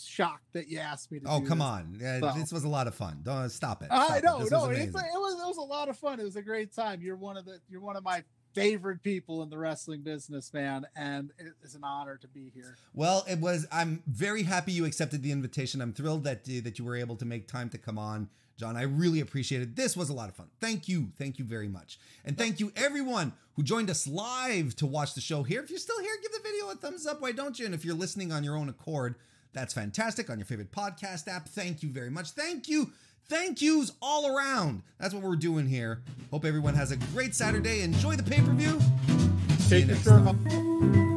shocked that you asked me to. Oh, come this. on. Uh, Well- This was a lot of fun. Don't stop it. I Stop it. know, This no, was it was it was a lot of fun. It was a great time. You're one of the you're one of my favorite people in the wrestling business, man, and it is an honor to be here. Well, it was. I'm very happy you accepted the invitation. I'm thrilled that that you were able to make time to come on, John. I really appreciate it. This was a lot of fun. Thank you, thank you very much, and thank you everyone who joined us live to watch the show here. If you're still here, give the video a thumbs up. Why don't you? And if you're listening on your own accord, that's fantastic on your favorite podcast app. Thank you very much. Thank you. Thank yous all around. That's what we're doing here. Hope everyone has a great Saturday. Enjoy the pay per view. See you Take your next shirt time. off.